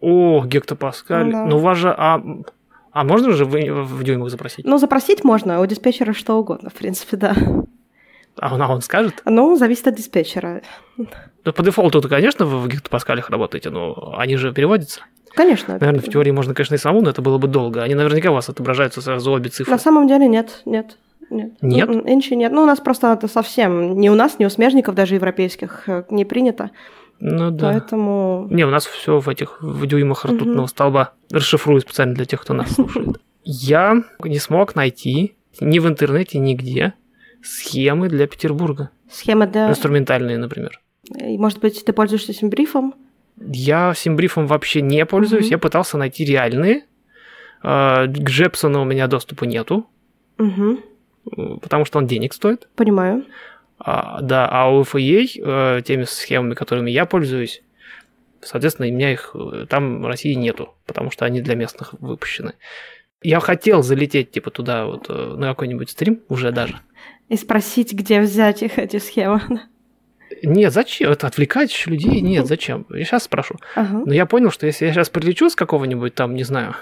A: О, гектопаскаль.
B: Ну да.
A: Ну, у вас же... А, а можно же в, в дюймах запросить?
B: Ну, запросить можно, у диспетчера что угодно, в принципе, да.
A: А он, а он скажет?
B: Ну, зависит от диспетчера.
A: Ну, по дефолту, конечно, вы в гектопаскалях работаете, но они же переводятся.
B: Конечно.
A: Наверное, в теории можно, конечно, и самому, но это было бы долго. Они наверняка у вас отображаются сразу обе цифры.
B: На самом деле нет, нет. Нет?
A: Нет?
B: М-м, Инчи нет. Ну, у нас просто это совсем ни у нас, ни у смежников даже европейских э, не принято.
A: Ну да.
B: Поэтому
A: Не, у нас все в этих в дюймах ртутного столба. Расшифрую специально для тех, кто нас слушает. Я не смог найти ни в интернете, нигде схемы для Петербурга.
B: схема для...
A: Инструментальные, например.
B: И, Может быть, ты пользуешься симбрифом?
A: Я симбрифом вообще не пользуюсь.
B: Мгм.
A: Я пытался найти реальные. А, К Джепсону у меня доступа нету,
B: Угу,
A: потому что он денег стоит.
B: понимаю.
A: А, да, а у FAA, э, теми схемами, которыми я пользуюсь, соответственно, у меня их э, там в России нету, потому что они для местных выпущены. Я хотел залететь, типа, туда вот э, на какой-нибудь стрим уже даже.
B: И спросить, где взять их, эти схемы.
A: Нет, зачем? Это отвлекать людей? Нет, зачем? Я сейчас спрошу.
B: Ага.
A: Но я понял, что если я сейчас прилечу с какого-нибудь там, не знаю,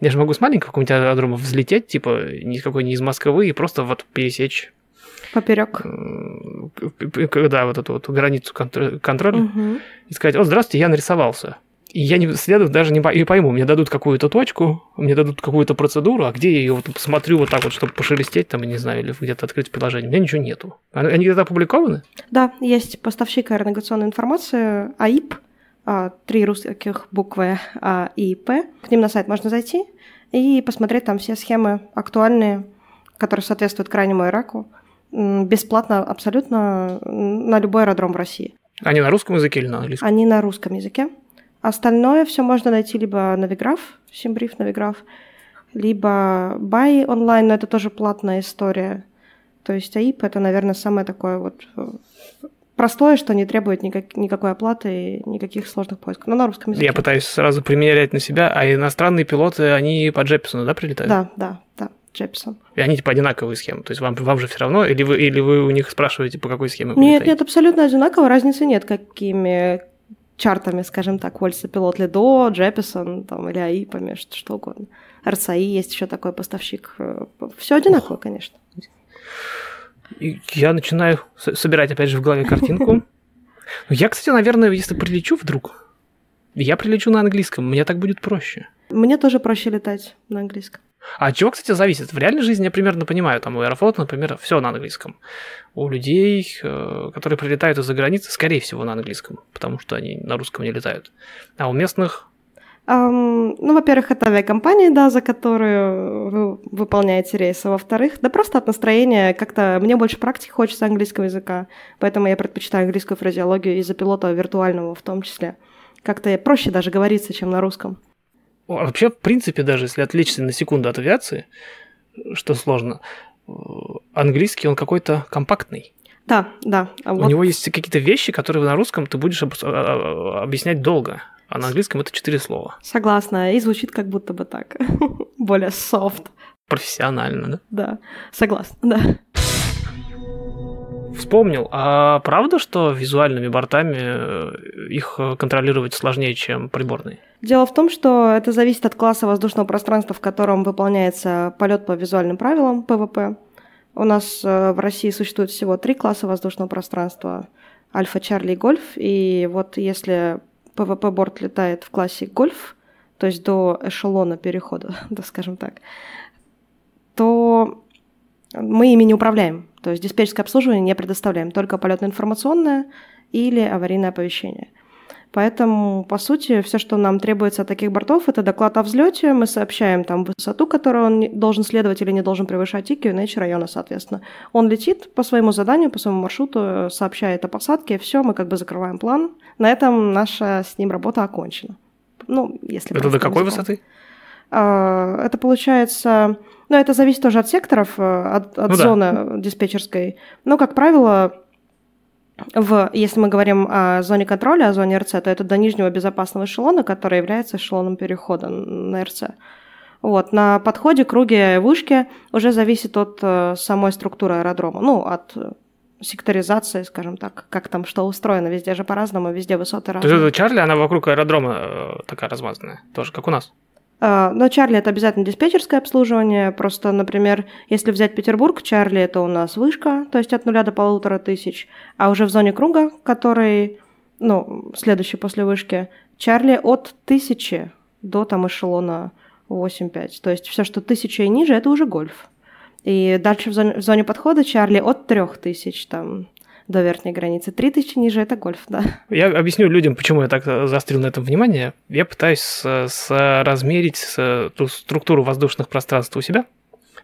A: я же могу с маленького какого-нибудь аэродрома взлететь, типа, никакой не из Москвы, и просто вот пересечь,
B: Поперек.
A: м, к- к- да, вот эту вот границу контр- контроля.
B: Мгм.
A: и сказать, о, здравствуйте, я нарисовался. И я не следую, даже не, по- не пойму, мне дадут какую-то точку, мне дадут какую-то процедуру, а где я ее вот посмотрю вот так вот, чтобы пошелестеть там, не знаю, или где-то открыть приложение. У меня ничего нету. Они где-то опубликованы?
B: Да, есть поставщик аэронавигационной информации, АИП, а, три русских буквы А, И, П. К ним на сайт можно зайти и посмотреть там все схемы актуальные, которые соответствуют крайнему Ираку. Бесплатно абсолютно на любой аэродром в России.
A: Они на русском языке или на английском?
B: Они на русском языке. Остальное все можно найти либо на Виграф, Симбриф на Виграф, либо Buy онлайн, но это тоже платная история. То есть АИП это, наверное, самое такое вот э, простое, что не требует никак- никакой оплаты и никаких сложных поисков. Но на русском языке.
A: Я пытаюсь сразу примерять на себя, а иностранные пилоты, они по Джепсону, да, прилетают?
B: Да, да, да, Джепсон.
A: И они типа одинаковые схемы. То есть вам, вам же все равно, или вы, или вы у них спрашиваете, по какой схеме
B: Нет, нет, абсолютно одинаково, разницы нет, какими чартами, скажем так, пользуется пилот Лидо, Джеписон там, или АИПами, что, что угодно. РСАИ есть еще такой поставщик. Все одинаково, конечно.
A: И я начинаю собирать, опять же, в голове картинку. Ну, Я, кстати, наверное, если прилечу вдруг, я прилечу на английском, мне так будет проще.
B: Мне тоже проще летать на английском.
A: А от чего, кстати, зависит? В реальной жизни я примерно понимаю, там у Аэрофлота, например, все на английском. У людей, э, которые прилетают из-за границы, скорее всего, на английском, потому что они на русском не летают. А у местных
B: Ам, ну, во-первых, это авиакомпания, да, за которую вы выполняете рейсы. Во-вторых, да просто от настроения как-то... Мне больше практики хочется английского языка, поэтому я предпочитаю английскую фразеологию из-за пилота виртуального в том числе. Как-то проще даже говорится, чем на русском.
A: А Вообще, в принципе, даже если отвлечься на секунду от авиации, что сложно, э, английский, он какой-то компактный.
B: Да, да. а
A: У
B: вот-
A: него есть какие-то вещи, которые на русском ты будешь а- а- объяснять долго, а на английском это четыре слова.
B: Согласна, и звучит как будто бы так. Более soft.
A: Профессионально, да?
B: Да, согласна, да.
A: Вспомнил, а правда, что визуальными бортами э, их э, контролировать сложнее, чем приборные?
B: Дело в том, что это зависит от класса воздушного пространства, в котором выполняется полет по визуальным правилам ПВП. У нас э, в России существует всего три класса воздушного пространства. Альфа, Чарли и Гольф. И вот если ПВП-борт летает в классе Гольф, то есть до эшелона перехода, да, скажем так, то мы ими не управляем. То есть диспетчерское обслуживание не предоставляем, только полетно-информационное или аварийное оповещение. Поэтому, по сути, все, что нам требуется от таких бортов, это доклад о взлете. Мы сообщаем там высоту, которую он должен следовать или не должен превышать, и QNH района, соответственно. Он летит по своему заданию, по своему маршруту, сообщает о посадке, все, мы как бы закрываем план. На этом наша с ним работа окончена. Ну, если
A: Это до какой
B: языком.
A: высоты?
B: А, Это получается... Ну, это зависит тоже от секторов, э, от, от
A: Ну да.
B: зоны диспетчерской. Но, как правило, в, если мы говорим о зоне контроля, о зоне РЦ, то это до нижнего безопасного эшелона, который является эшелоном перехода на РЦ. Вот, на подходе, круге, вышке уже зависит от э, самой структуры аэродрома, ну, от секторизации, скажем так, как там что устроено, везде же по-разному, везде высоты
A: То есть
B: разные.
A: Чарли, она вокруг аэродрома э, такая размазанная, тоже как у нас.
B: А, Но Чарли это обязательно диспетчерское обслуживание. Просто, например, если взять Петербург, Чарли это у нас вышка, то есть от нуля до полутора тысяч. А уже в зоне круга, который, ну, следующий после вышки, Чарли от тысячи до там эшелона 8-5. То есть все, что тысяча и ниже, это уже гольф. И дальше в зоне, в зоне подхода Чарли от трех тысяч там до верхней границы. Три тысячи ниже это гольф, да.
A: Я объясню людям, почему я так заострил на этом внимание. Я пытаюсь с- соразмерить с- ту структуру воздушных пространств у себя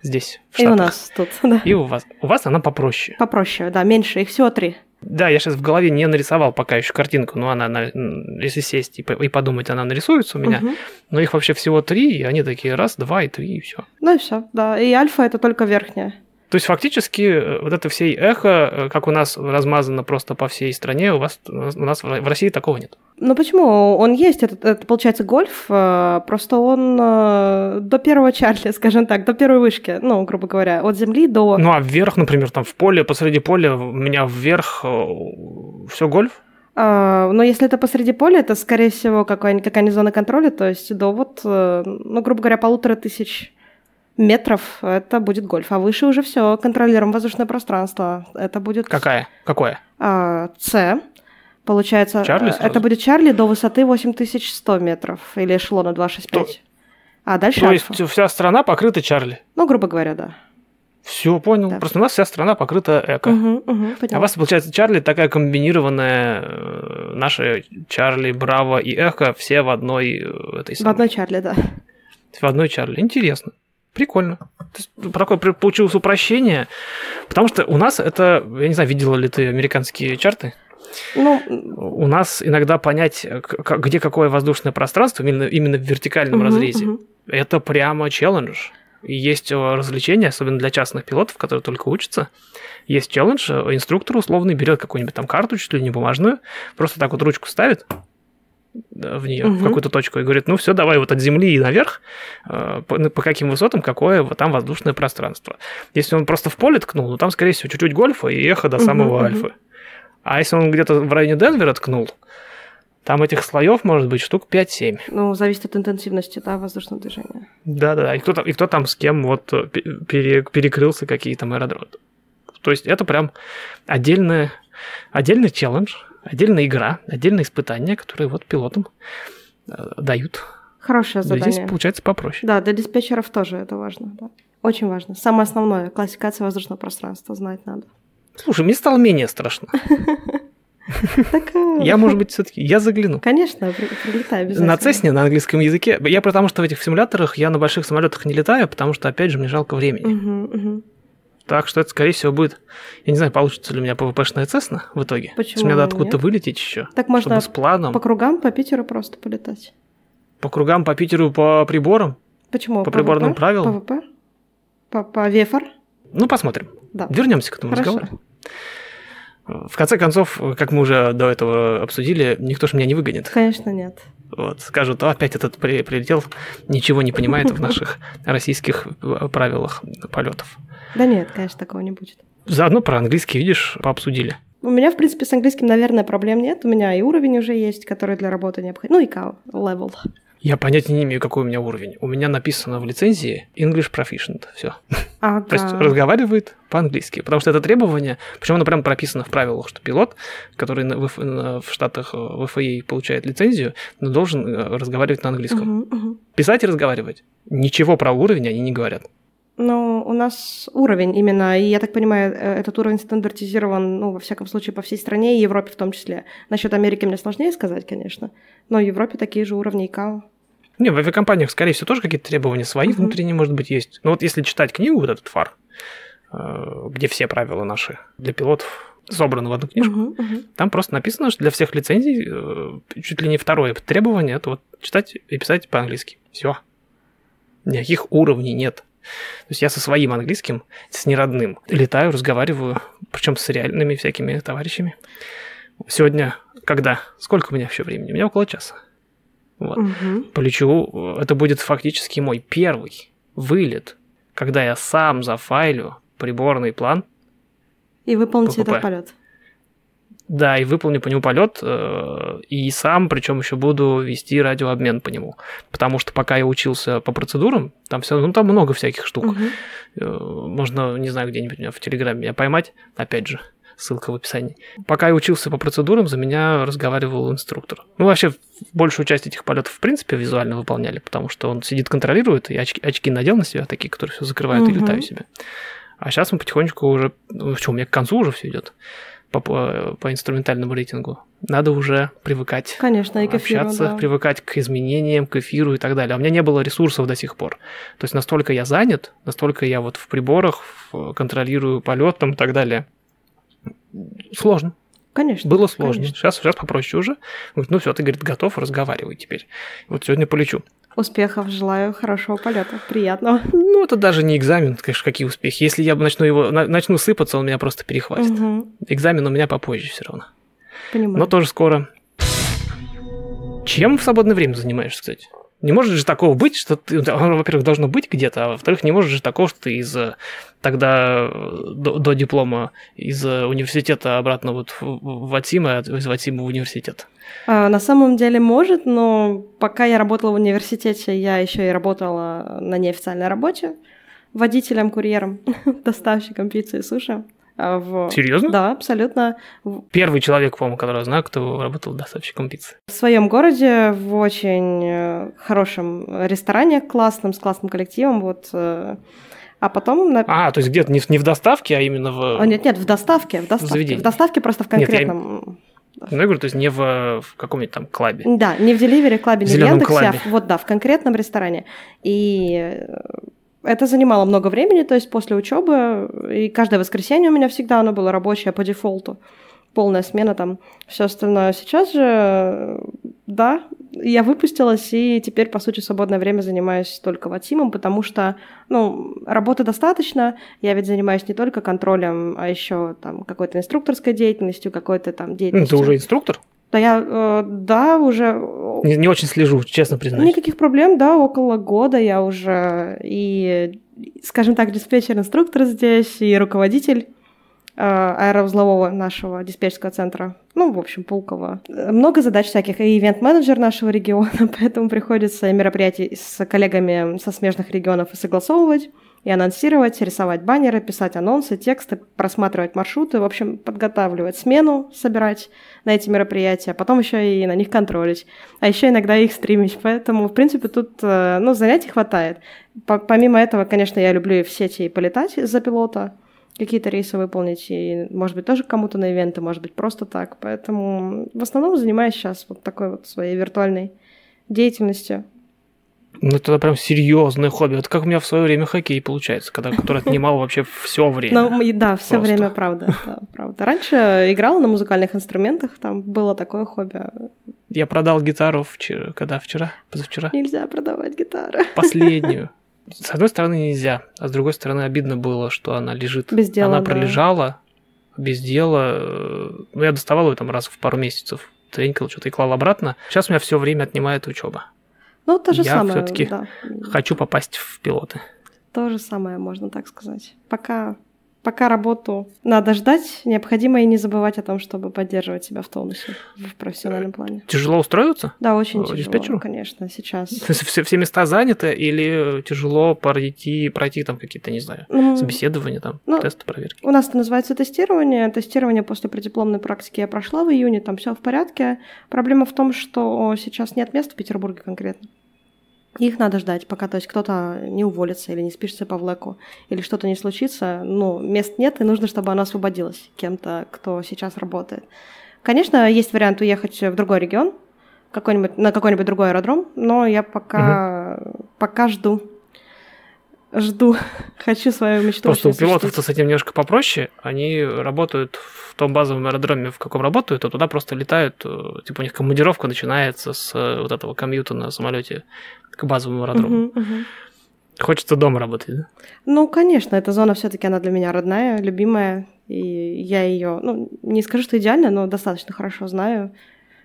A: здесь, в
B: И у
A: Штатах.
B: нас тут, да.
A: И у вас. У вас она попроще.
B: Попроще, да, меньше, их всего три.
A: Да, я сейчас в голове не нарисовал пока еще картинку, но она, на- м, если сесть и, и подумать, она нарисуется у меня.
B: Мгм.
A: Но их вообще всего три, и они такие раз, два и три, и все.
B: Ну и все, да. И альфа это только верхняя.
A: То есть фактически э, вот это всей эхо, э, как у нас размазано просто по всей стране, у вас у нас в России такого нет.
B: Ну почему? Он есть, это, это получается гольф, э, просто он до первого Чарли, скажем так, до первой вышки, ну, грубо говоря, от земли до...
A: Ну а вверх, например, там в поле, посреди поля, у меня вверх все гольф.
B: А, но если это посреди поля, это, скорее всего, какая-нибудь, какая-нибудь зона контроля, то есть до вот, ну, грубо говоря, полутора тысяч метров это будет гольф. А выше уже все, контролируем воздушное пространство. Это будет
A: Какая? Какое?
B: а, С. Получается,
A: Чарли
B: э,
A: сразу?
B: это будет Чарли до высоты 8100 метров или эшелона 265. А дальше
A: То
B: альфа.
A: есть вся страна покрыта Чарли.
B: Ну, грубо говоря, да.
A: Все, понял.
B: Да.
A: Просто у нас вся страна покрыта эко.
B: Мгм, мгм,
A: А у вас, получается, Чарли такая комбинированная, э, наши Чарли, Браво и Эхо все в одной э, этой
B: В
A: самой-
B: одной Чарли, да.
A: В одной Чарли. Интересно. Прикольно. То есть, такое при- получилось упрощение, потому что у нас это, я не знаю, видела ли ты американские чарты?
B: Ну,
A: У нас иногда понять, где какое воздушное пространство, именно, именно в вертикальном
B: мгм,
A: разрезе,
B: мгм.
A: это прямо челлендж. И есть э, развлечения, особенно для частных пилотов, которые только учатся. Есть челлендж, э, инструктор условный берет какую-нибудь там карту, чуть ли не бумажную, просто так вот ручку ставит в нее, в
B: Мгм.
A: какую-то точку, и говорит, ну все, давай вот от земли и наверх, по, ну, по каким высотам, какое вот там воздушное пространство. Если он просто в поле ткнул, ну там, скорее всего, чуть-чуть гольфа и эхо до самого
B: мгм.
A: альфы. А если он где-то в районе Денвера ткнул, там этих слоев может быть штук 5-7.
B: Ну, зависит от интенсивности, да, воздушного движения.
A: Да-да, и кто, там, и кто там с кем вот э, пе- пере- перекрылся, какие там аэродромы. То есть это прям отдельная, отдельный челлендж, отдельная игра, отдельное испытание, которые вот пилотам э, дают.
B: Хорошее
A: Но
B: задание.
A: здесь получается попроще.
B: Да, для диспетчеров тоже это важно, да. Очень важно. Самое основное, классификация воздушного пространства знать надо.
A: Слушай, мне стало менее страшно.
B: Так, э,
A: Я, может быть, все-таки я загляну.
B: Конечно, при- прилетай обязательно.
A: На Цесне, на английском языке. Я потому что в этих симуляторах я на больших самолетах не летаю, потому что, опять же, мне жалко времени. Так что это, скорее всего, будет... Я не знаю, получится ли у меня ПВПшная Цесна в итоге.
B: Почему
A: Если мне надо откуда-то вылететь еще.
B: Так можно
A: Чтобы с планом.
B: по кругам, по Питеру просто полетать.
A: По кругам, по Питеру, по приборам.
B: Почему?
A: По приборным
B: ВП?
A: правилам?
B: По ВП? По, по ВФР?
A: Ну, посмотрим.
B: Да.
A: Вернемся к этому
B: Хорошо.
A: разговору. В конце концов, как мы уже до этого обсудили, никто же меня не выгонит.
B: Конечно, нет.
A: Вот, скажут, «А, опять этот при- прилетел, ничего не понимает в наших российских э, правилах полетов.
B: Да нет, конечно, такого не будет.
A: Заодно про английский, видишь, пообсудили.
B: У меня, в принципе, с английским, наверное, проблем нет. У меня и уровень уже есть, который для работы необходим. Ну и КАО, level.
A: Я понятия не имею, какой у меня уровень. У меня написано в лицензии English Proficient. Все.
B: Ага.
A: То есть разговаривает по-английски. Потому что это требование, причем оно прям прописано в правилах, что пилот, который в, в Штатах э, в ФАИ получает лицензию, должен э, разговаривать на английском.
B: Мгм, мгм.
A: Писать и разговаривать. Ничего про уровень они не говорят.
B: Ну, у нас уровень именно, и я так понимаю, э, этот уровень стандартизирован, ну, во всяком случае, по всей стране и Европе в том числе. Насчет Америки мне сложнее сказать, конечно, но в Европе такие же уровни ИКАО.
A: Не, в авиакомпаниях, скорее всего, тоже какие-то требования свои
B: Мгм.
A: внутренние, может быть, есть. Но вот если читать книгу, вот этот фар, э, где все правила наши для пилотов собраны в одну книжку,
B: Мгм, мгм.
A: там просто написано, что для всех лицензий э, чуть ли не второе требование это вот читать и писать по-английски. Все. Никаких уровней нет. То есть я со своим английским, с неродным, летаю, разговариваю, причем с реальными всякими товарищами. Сегодня, когда? Сколько у меня еще времени? У меня около часа. Вот.
B: Мгм.
A: Полечу, это будет фактически мой первый вылет, когда я сам зафайлю приборный план
B: И выполните этот полет.
A: Да, и выполню по нему полет, э, и сам, причем еще буду вести радиообмен по нему. Потому что пока я учился по процедурам, там все, ну там много всяких штук. Э, Можно, не знаю, где-нибудь меня в Телеграме меня поймать, опять же, ссылка в описании. Пока я учился по процедурам, за меня разговаривал инструктор. Ну, вообще, большую часть этих полетов, в принципе, визуально выполняли, потому что он сидит, контролирует, и очки, очки надел на себя, такие, которые все закрывают, и
B: Мгм.
A: летаю себе. А сейчас мы потихонечку уже... Ну, что, у меня к концу уже все идет по, по, по инструментальному рейтингу. Надо уже привыкать
B: Конечно, и к эфиру,
A: общаться,
B: да.
A: привыкать к изменениям, к эфиру и так далее. А у меня не было ресурсов до сих пор. То есть настолько я занят, настолько я вот в приборах контролирую полет там и так далее. Сложно.
B: Конечно.
A: Было сложно.
B: конечно.
A: Сейчас, сейчас попроще уже. Говорит, ну все, ты, говорит, готов, разговаривай теперь. Вот сегодня полечу.
B: Успехов желаю, хорошего полета, приятного.
A: Ну, это даже не экзамен, конечно, какие успехи. Если я начну его, на- начну сыпаться, он меня просто перехватит.
B: Мгм,
A: Экзамен у меня попозже все равно.
B: Понимаю.
A: Но тоже скоро. Чем в свободное время занимаешься, кстати? Не может же такого быть, что ты, во-первых, должно быть где-то, а во-вторых, не может же такого, что ты из э, тогда э, до, до диплома из э, университета обратно вот в, в Атим, а из Ватима в университет.
B: А, на самом деле может, но пока я работала в университете, я еще и работала на неофициальной работе водителем, курьером, доставщиком пиццы и суши. А, в-
A: Серьезно?
B: Да, абсолютно.
A: Первый человек, по-моему, которого знаю, кто работал доставщиком пиццы.
B: в своем городе, в очень э, хорошем ресторане, классном, с классным коллективом. Вот, э, а потом... на-
A: А, то есть где-то не, в- не в доставке, а именно в...
B: О, нет, нет, в доставке, в доставке.
A: заведении.
B: В доставке просто в
A: Нет, я-
B: конкретном...
A: Ну, я говорю, то есть не в, в каком-нибудь там клабе.
B: Да, не в Delivery клабе, не в Яндексе, а
A: клабе.
B: в- вот да, в конкретном ресторане. И э, это занимало много времени, то есть после учебы, и каждое воскресенье у меня всегда оно было рабочее по дефолту. Полная смена там, все остальное. Сейчас же, да, я выпустилась, и теперь, по сути, свободное время занимаюсь только ватимом, потому что, ну, работы достаточно. Я ведь занимаюсь не только контролем, а еще там какой-то инструкторской деятельностью, какой-то там деятельностью.
A: ты уже инструктор?
B: Да, я, э, да, уже
A: Не, не очень слежу, честно признаюсь.
B: Никаких проблем, да, около года я уже и, скажем так, диспетчер-инструктор здесь, и руководитель э, аэроузлового нашего диспетчерского центра, ну, в общем, Пулково. Много задач всяких, и ивент-менеджер нашего региона, поэтому приходится мероприятия с коллегами со смежных регионов и согласовывать, и анонсировать, рисовать баннеры, писать анонсы, тексты, просматривать маршруты, в общем, подготавливать смену, собирать на эти мероприятия, потом еще и на них контролить, а еще иногда их стримить. Поэтому, в принципе, тут э, ну, занятий хватает. По- помимо этого, конечно, я люблю и в сети полетать за пилота, какие-то рейсы выполнить, и, может быть, тоже кому-то на ивенты, может быть, просто так. Поэтому в основном занимаюсь сейчас вот такой вот своей виртуальной деятельностью.
A: Ну, это прям серьезное хобби. Вот как у меня в свое время хоккей получается, когда, который отнимал вообще все время.
B: Ну, да, все
A: Просто.
B: время, правда, да, правда. Раньше играла на музыкальных инструментах, там было такое хобби.
A: Я продал гитару вчера, когда вчера, позавчера,
B: Нельзя продавать гитары.
A: последнюю. С одной стороны нельзя, а с другой стороны обидно было, что она лежит.
B: Без дела,
A: она
B: да.
A: пролежала без дела. Ну, я доставал ее там раз в пару месяцев, тренькал, что-то и клал обратно. Сейчас у меня все время отнимает учеба.
B: Ну, то же
A: Я
B: самое,
A: всё-таки
B: да.
A: Хочу попасть в пилоты.
B: То же самое, можно так сказать. Пока, пока работу надо ждать, необходимо и не забывать о том, чтобы поддерживать себя в тонусе в профессиональном плане.
A: Тяжело устроиться?
B: Да, очень
A: Э,
B: тяжело,
A: диспетчеру?
B: конечно, сейчас.
A: Все, все места заняты или тяжело пройти, пройти там какие-то, не знаю,
B: Ну,
A: собеседования, там,
B: Ну,
A: тесты, проверки?
B: У нас это называется тестирование. Тестирование после преддипломной практики я прошла в июне, там все в порядке. Проблема в том, что сейчас нет мест в Петербурге конкретно. Их надо ждать, пока то есть кто-то не уволится или не спишется по влеку, или что-то не случится. Ну, мест нет, и нужно, чтобы оно освободилось кем-то, кто сейчас работает. Конечно, есть вариант уехать в другой регион, какой-нибудь, на какой-нибудь другой аэродром, но я пока, пока жду. Жду. Хочу свою мечту
A: Просто у пилотов-то с этим немножко попроще. Они работают в том базовом аэродроме, в каком работают, а туда просто летают. э, Типа у них командировка начинается с э, вот этого комьюта на самолете к базовому аэродрому.
B: Мгм, мгм.
A: Хочется дома работать, да?
B: Ну, конечно, эта зона все-таки она для меня родная, любимая, и я ее, ну, не скажу, что идеально, но достаточно хорошо знаю.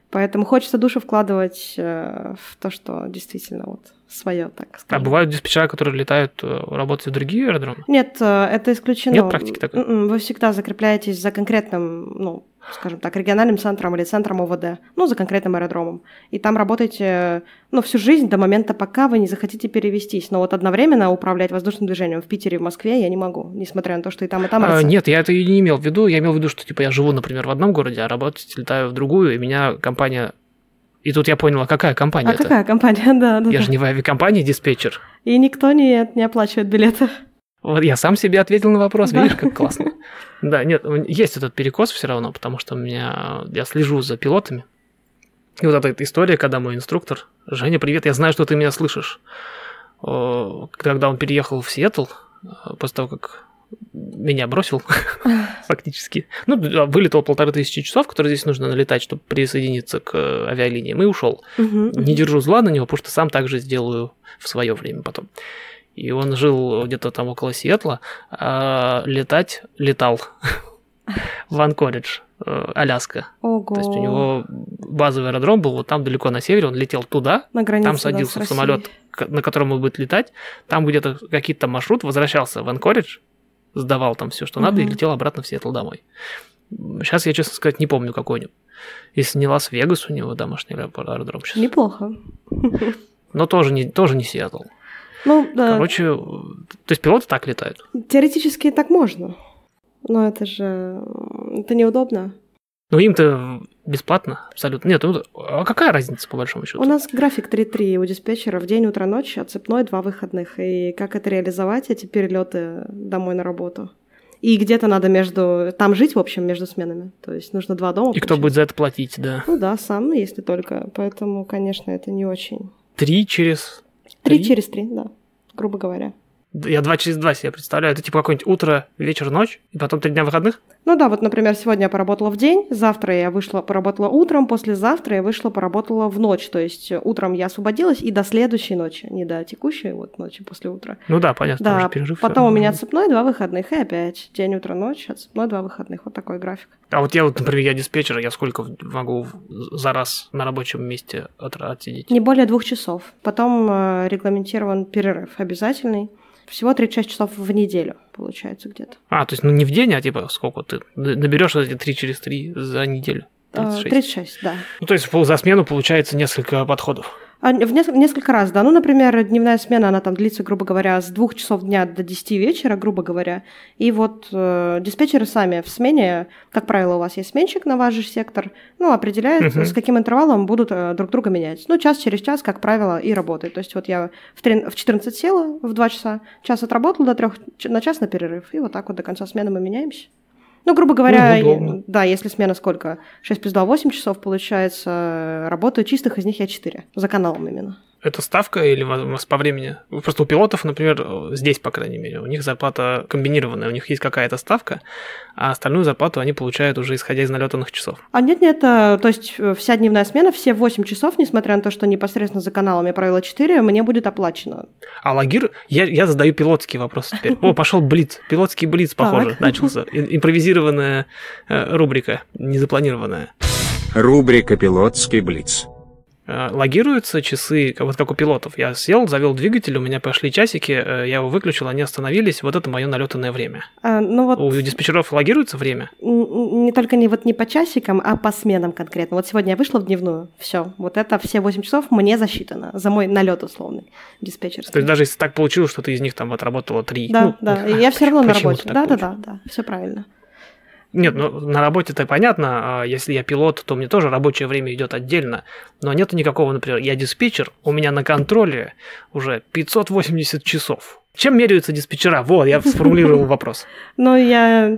B: Поэтому хочется душу вкладывать э, в то, что действительно вот свое, так
A: А
B: скажем.
A: бывают диспетчера, которые летают э, работать в другие аэродрomы?
B: Нет, э, это исключено.
A: Нет практики такой?
B: М-м, Вы всегда закрепляетесь за конкретным, ну, скажем так, региональным центром или центром ОВД, ну, за конкретным аэродромом. И там работаете, ну, всю жизнь до момента, пока вы не захотите перевестись. Но вот одновременно управлять воздушным движением в Питере и в Москве я не могу, несмотря на то, что и там, и там...
A: А,
B: РЦ.
A: нет, я это и не имел в виду. Я имел в виду, что типа я живу, например, в одном городе, а работать летаю в другую, и меня компания... И тут я понял, а какая компания
B: А
A: это?
B: какая компания? Да, да,
A: Я
B: да.
A: же не в авиакомпании диспетчер.
B: И никто не, не оплачивает билеты.
A: Вот я сам себе ответил на вопрос,
B: Да.
A: видишь, как классно. Да, нет, есть этот перекос все равно, потому что у меня я слежу за пилотами. И вот эта история, когда мой инструктор, Женя, привет, я знаю, что ты меня слышишь. Когда он переехал в Сиэтл, э, после того, как меня бросил, фактически. Ну, да, вылетел полторы тысячи часов, которые здесь нужно налетать, чтобы присоединиться к э, авиалиниям, и ушел. Не держу зла на него, потому что сам так же сделаю в свое время потом. И он жил где-то там около Сиэтла, а летать летал в Анкоридж, э, Аляска.
B: Ого.
A: То есть у него базовый аэродром был вот там далеко на севере, он летел туда,
B: на границе,
A: там
B: да,
A: садился в
B: Россией.
A: самолет, на котором он будет летать, там где-то какие-то маршрут, возвращался в Анкоридж, сдавал там все, что надо, и
B: Мгм.
A: летел обратно в Сиэтл домой. Сейчас я, честно сказать, не помню какой-нибудь. Если не Лас-Вегас, у него домашний аэродром сейчас.
B: Неплохо.
A: Но тоже не, тоже не Сиэтл.
B: Ну, да,
A: Короче, то есть пилоты так летают.
B: теоретически так можно. Но это же... Это неудобно.
A: Ну, им-то бесплатно, абсолютно. Нет, ну, а какая разница, по большому счету?
B: У нас график 3-3 у диспетчера в день, утро, ночь, а цепной два выходных. И как это реализовать, эти перелеты домой на работу? И где-то надо между... Там жить, в общем, между сменами. То есть нужно два дома.
A: И кто
B: получается.
A: будет за это платить, да?
B: Ну да, сам, если только. Поэтому, конечно, это не очень.
A: Три через...
B: Три через три, да, грубо говоря.
A: Я два через два себе представляю. Это типа какое-нибудь утро, вечер, ночь, и потом три дня выходных?
B: Ну да, вот, например, сегодня я поработала в день, завтра я вышла, поработала утром, послезавтра я вышла, поработала в ночь. То есть э, утром я освободилась и до следующей ночи, не до текущей вот ночи после утра.
A: Ну да, понятно,
B: Да,
A: же перерыв.
B: потом
A: всё.
B: у меня отцепной, два выходных, и опять день, утро, ночь, отцепной, два выходных. Вот такой график.
A: А вот я вот, например, я диспетчер, я сколько могу за раз на рабочем месте от- отсидеть?
B: Не более двух часов. Потом э, регламентирован перерыв обязательный. Всего 36 часов в неделю, получается, где-то.
A: А, то есть, ну не в день, а типа сколько ты наберешь эти три через три за неделю?
B: Э,
A: 36.
B: 36, да.
A: Ну, то есть за смену получается несколько подходов.
B: А, В нес- несколько раз, да. Ну, например, дневная смена, она там длится, грубо говоря, с двух часов дня до 10 вечера, грубо говоря. И вот э, диспетчеры сами в смене, как правило, у вас есть сменщик на ваш же сектор, ну, определяет,
A: Мгм.
B: с каким интервалом будут э, друг друга менять. Ну, час через час, как правило, и работает. То есть вот я в, трин- в 14 села в 2 часа, час отработала до 3, на час на перерыв, и вот так вот до конца смены мы меняемся. Ну, грубо говоря,
A: Ну,
B: да, если смена сколько? 6 плюс 2, 8 часов, получается, работаю чистых, из них я 4. За каналом именно.
A: Это ставка или у вас по времени? Просто у пилотов, например, здесь, по крайней мере, у них зарплата комбинированная, у них есть какая-то ставка, а остальную зарплату они получают уже исходя из налетанных часов.
B: А нет, нет, э, то есть э, вся дневная смена, все 8 часов, несмотря на то, что непосредственно за каналами правило 4, мне будет оплачено.
A: А лагир, я, я задаю пилотский вопрос теперь. О, пошел блиц, пилотский блиц, похоже, начался. Импровизированная э, рубрика, незапланированная.
C: Рубрика «Пилотский блиц».
A: Э, Логируются часы, вот как у пилотов. Я сел, завел двигатель, у меня пошли часики, э, я его выключил, они остановились, вот это мое налетанное время.
B: А, ну вот
A: У диспетчеров логируется время?
B: не только не, вот не по часикам, а по сменам конкретно. Вот сегодня я вышла в дневную, все, вот это все 8 часов мне засчитано за мой налет условный диспетчерский.
A: То есть даже если так получилось, что ты из них там отработала три.
B: Да,
A: ну,
B: да, я все равно на работе. Да, да, да, да, все правильно.
A: Нет, ну на работе-то понятно, а если я пилот, то мне тоже рабочее время идет отдельно. Но нет никакого, например, я диспетчер, у меня на контроле уже 580 часов. Чем меряются диспетчера? Вот, я сформулировал вопрос.
B: Ну, я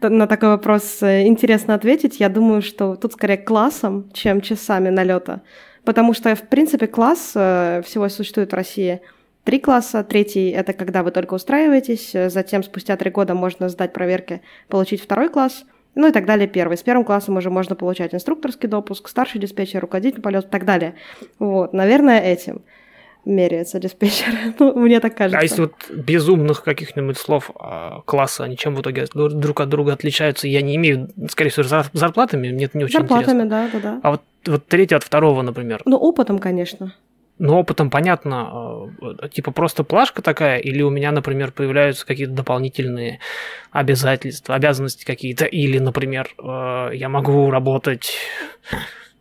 B: на такой вопрос э, интересно ответить. Я думаю, что тут скорее классом, чем часами налета. Потому что, в принципе, класс э, всего существует в России. Три класса. Третий – это когда вы только устраиваетесь. э, Затем, спустя три года, можно сдать проверки, получить второй класс. Ну и так далее, первый. С первым классом уже можно получать инструкторский допуск, старший диспетчер, руководитель полета и так далее. Вот, наверное, этим меряется диспетчер. Ну, мне так кажется.
A: А если вот без умных каких-нибудь слов а, класса, они чем в итоге дру- друг от друга отличаются? Я не имею, скорее всего, зар- зарплатами, мне это не очень
B: Зарплатами,
A: интересно.
B: да, да, да.
A: А вот, вот третий от второго, например.
B: Ну, опытом, конечно.
A: Но опытом понятно, э, типа просто плашка такая, или у меня, например, появляются какие-то дополнительные обязательства, обязанности какие-то, или, например, э, я могу работать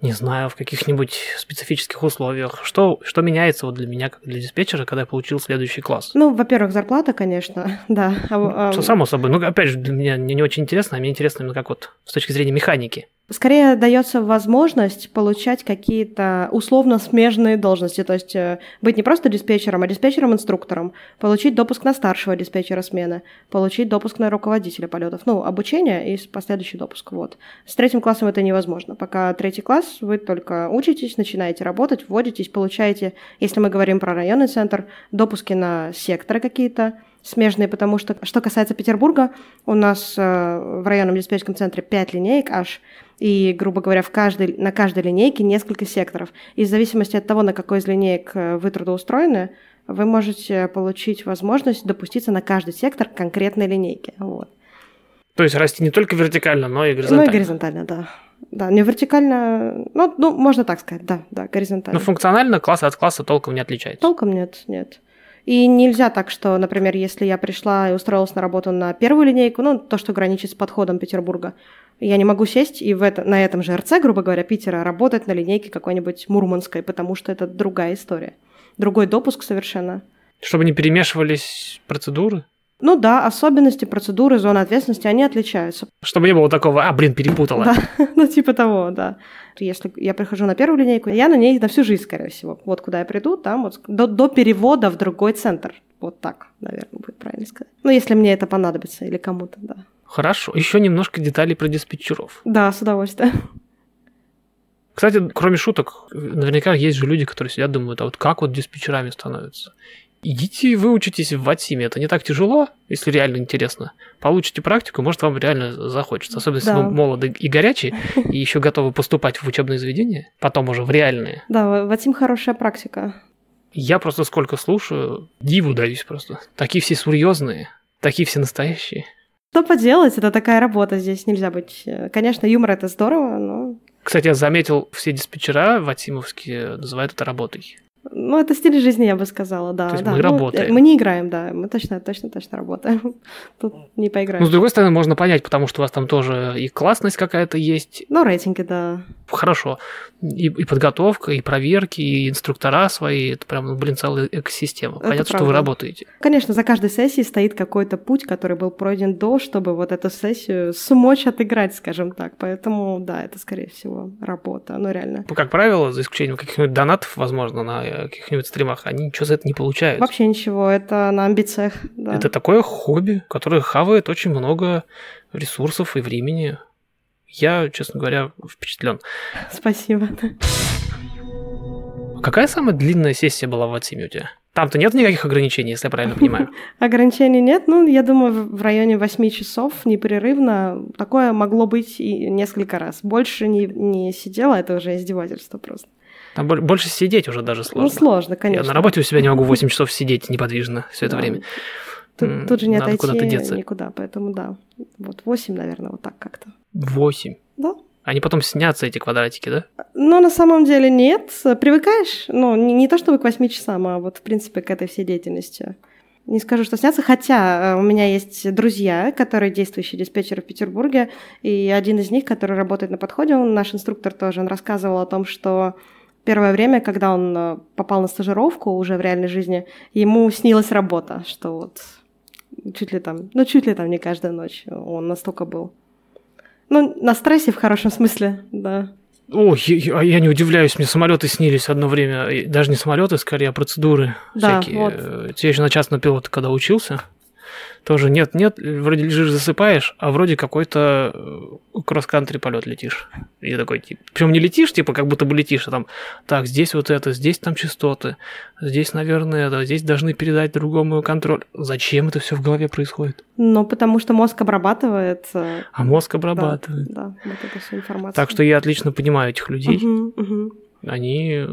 A: не знаю, в каких-нибудь специфических условиях. Что, что меняется вот для меня, как для диспетчера, когда я получил следующий класс?
B: Ну, во-первых, зарплата, конечно, да. А,
A: Что
B: а,
A: само собой. Ну, опять же, для меня не, не очень интересно, а мне интересно именно как вот с точки зрения механики.
B: Скорее дается возможность получать какие-то условно смежные должности, то есть э, быть не просто диспетчером, а диспетчером-инструктором, получить допуск на старшего диспетчера смены, получить допуск на руководителя полетов, ну, обучение и последующий допуск, вот. С третьим классом это невозможно. Пока третий класс, вы только учитесь, начинаете работать, вводитесь, получаете, если мы говорим про районный центр, допуски на секторы какие-то, смежные, потому что, что касается Петербурга, у нас э, в районном диспетчерском центре 5 линеек аж, и, грубо говоря, в каждой, на каждой линейке несколько секторов. И в зависимости от того, на какой из линеек э, вы трудоустроены, вы можете получить возможность допуститься на каждый сектор конкретной линейки. Вот.
A: То есть расти не только вертикально, но и
B: Ну
A: горизонтально.
B: и горизонтально, да. Да, не вертикально, ну, ну, можно так сказать, да, да, горизонтально.
A: Но функционально класс от класса толком не отличается.
B: Толком нет, нет. И нельзя так, что, например, если я пришла и устроилась на работу на первую линейку, ну, то, что граничит с подходом Петербурга, я не могу сесть и в это, на этом же РЦ, грубо говоря, Питера, работать на линейке какой-нибудь Мурманской, потому что это другая история. Другой допуск совершенно.
A: Чтобы не перемешивались процедуры.
B: Ну да, особенности, процедуры, зоны ответственности, они отличаются.
A: Чтобы не было такого, а, блин, перепутала.
B: Да, ну типа того, да. Если я прихожу на первую линейку, я на ней на всю жизнь, скорее всего. Вот куда я приду, там вот до, до перевода в другой центр. Вот так, наверное, будет правильно сказать. Ну, если мне это понадобится или кому-то, да.
A: Хорошо. Еще немножко деталей про диспетчеров.
B: Да, с удовольствием.
A: Кстати, кроме шуток, наверняка есть же люди, которые сидят, думают, а вот как вот диспетчерами становятся? Идите и выучитесь в Ватсиме. Это не так тяжело, если реально интересно. Получите практику, может, вам реально захочется. Особенно, если
B: Да.
A: вы молоды и горячие, и еще готовы поступать в учебные заведения, потом уже в реальные.
B: Да, Ватим хорошая практика.
A: Я просто сколько слушаю, диву даюсь просто. Такие все серьезные, такие все настоящие.
B: Что поделать, это такая работа, здесь нельзя быть... э, Конечно, юмор это здорово, но...
A: Кстати, я заметил, все диспетчера ватимовские называют это работой.
B: Ну, это стиль жизни, я бы сказала, да.
A: То есть
B: да.
A: мы
B: Ну,
A: работаем.
B: Мы не играем, да, мы точно, точно, точно работаем. Тут не поиграем.
A: Ну, с другой стороны, можно понять, потому что у вас там тоже и классность какая-то есть,
B: Ну, рейтинги, да.
A: хорошо. И, и подготовка, и проверки, и инструктора свои. Это прям, ну, блин, целая экосистема.
B: Это
A: Понятно, что вы
B: правда.
A: работаете.
B: Конечно, за каждой сессией стоит какой-то путь, который был пройден до, чтобы вот эту сессию смочь отыграть, скажем так. Поэтому, да, это, скорее всего, работа. Ну, реально.
A: Как правило, за исключением каких-нибудь донатов, возможно, на э, каких-нибудь стримах, они ничего за это не получают.
B: Вообще ничего, это на амбициях. Да.
A: Это такое хобби, которое хавает очень много ресурсов и времени. Я, честно говоря, впечатлен.
B: Спасибо.
A: Какая самая длинная сессия была в Ватсиме у тебя? Там-то нет никаких ограничений, если я правильно понимаю.
B: Ограничений нет, ну, я думаю, в районе 8 часов непрерывно. Такое могло быть и несколько раз. Больше не, не сидела, это уже издевательство просто.
A: Там боль- больше сидеть уже даже сложно.
B: Ну, сложно, конечно.
A: Я на работе у себя не могу 8 часов сидеть неподвижно все это
B: Да.
A: время.
B: Тут, тут же не
A: надо
B: отойти никуда, поэтому да. Вот 8, наверное, вот так как-то.
A: 8.
B: Да.
A: Они потом снятся, эти квадратики, да?
B: Но на самом деле нет. Привыкаешь, ну, не, не то чтобы к 8 часам, а вот, в принципе, к этой всей деятельности. Не скажу, что снятся, хотя э, у меня есть друзья, которые действующие диспетчеры в Петербурге, и один из них, который работает на подходе, он наш инструктор тоже, он рассказывал о том, что первое время, когда он э, попал на стажировку уже в реальной жизни, ему снилась работа, что вот чуть ли там, ну чуть ли там не каждая ночь он настолько был. Ну, на стрессе в хорошем смысле, да.
A: Ой, я, я не удивляюсь, мне самолеты снились одно время. Даже не самолеты, скорее, а процедуры
B: Да,
A: всякие.
B: вот.
A: Я еще на частного пилота, когда учился, тоже нет-нет, вроде лежишь, засыпаешь, а вроде какой-то э, кросс-кантри полет летишь. И такой, типа, причем не летишь, типа, как будто бы летишь, а там, так, здесь вот это, здесь там частоты, здесь, наверное, это, здесь должны передать другому контроль. Зачем это все в голове происходит?
B: Ну, потому что мозг обрабатывает. э,
A: А мозг
B: да,
A: обрабатывает.
B: Да, вот эту всю информацию.
A: Так что я отлично понимаю этих людей. Они, э,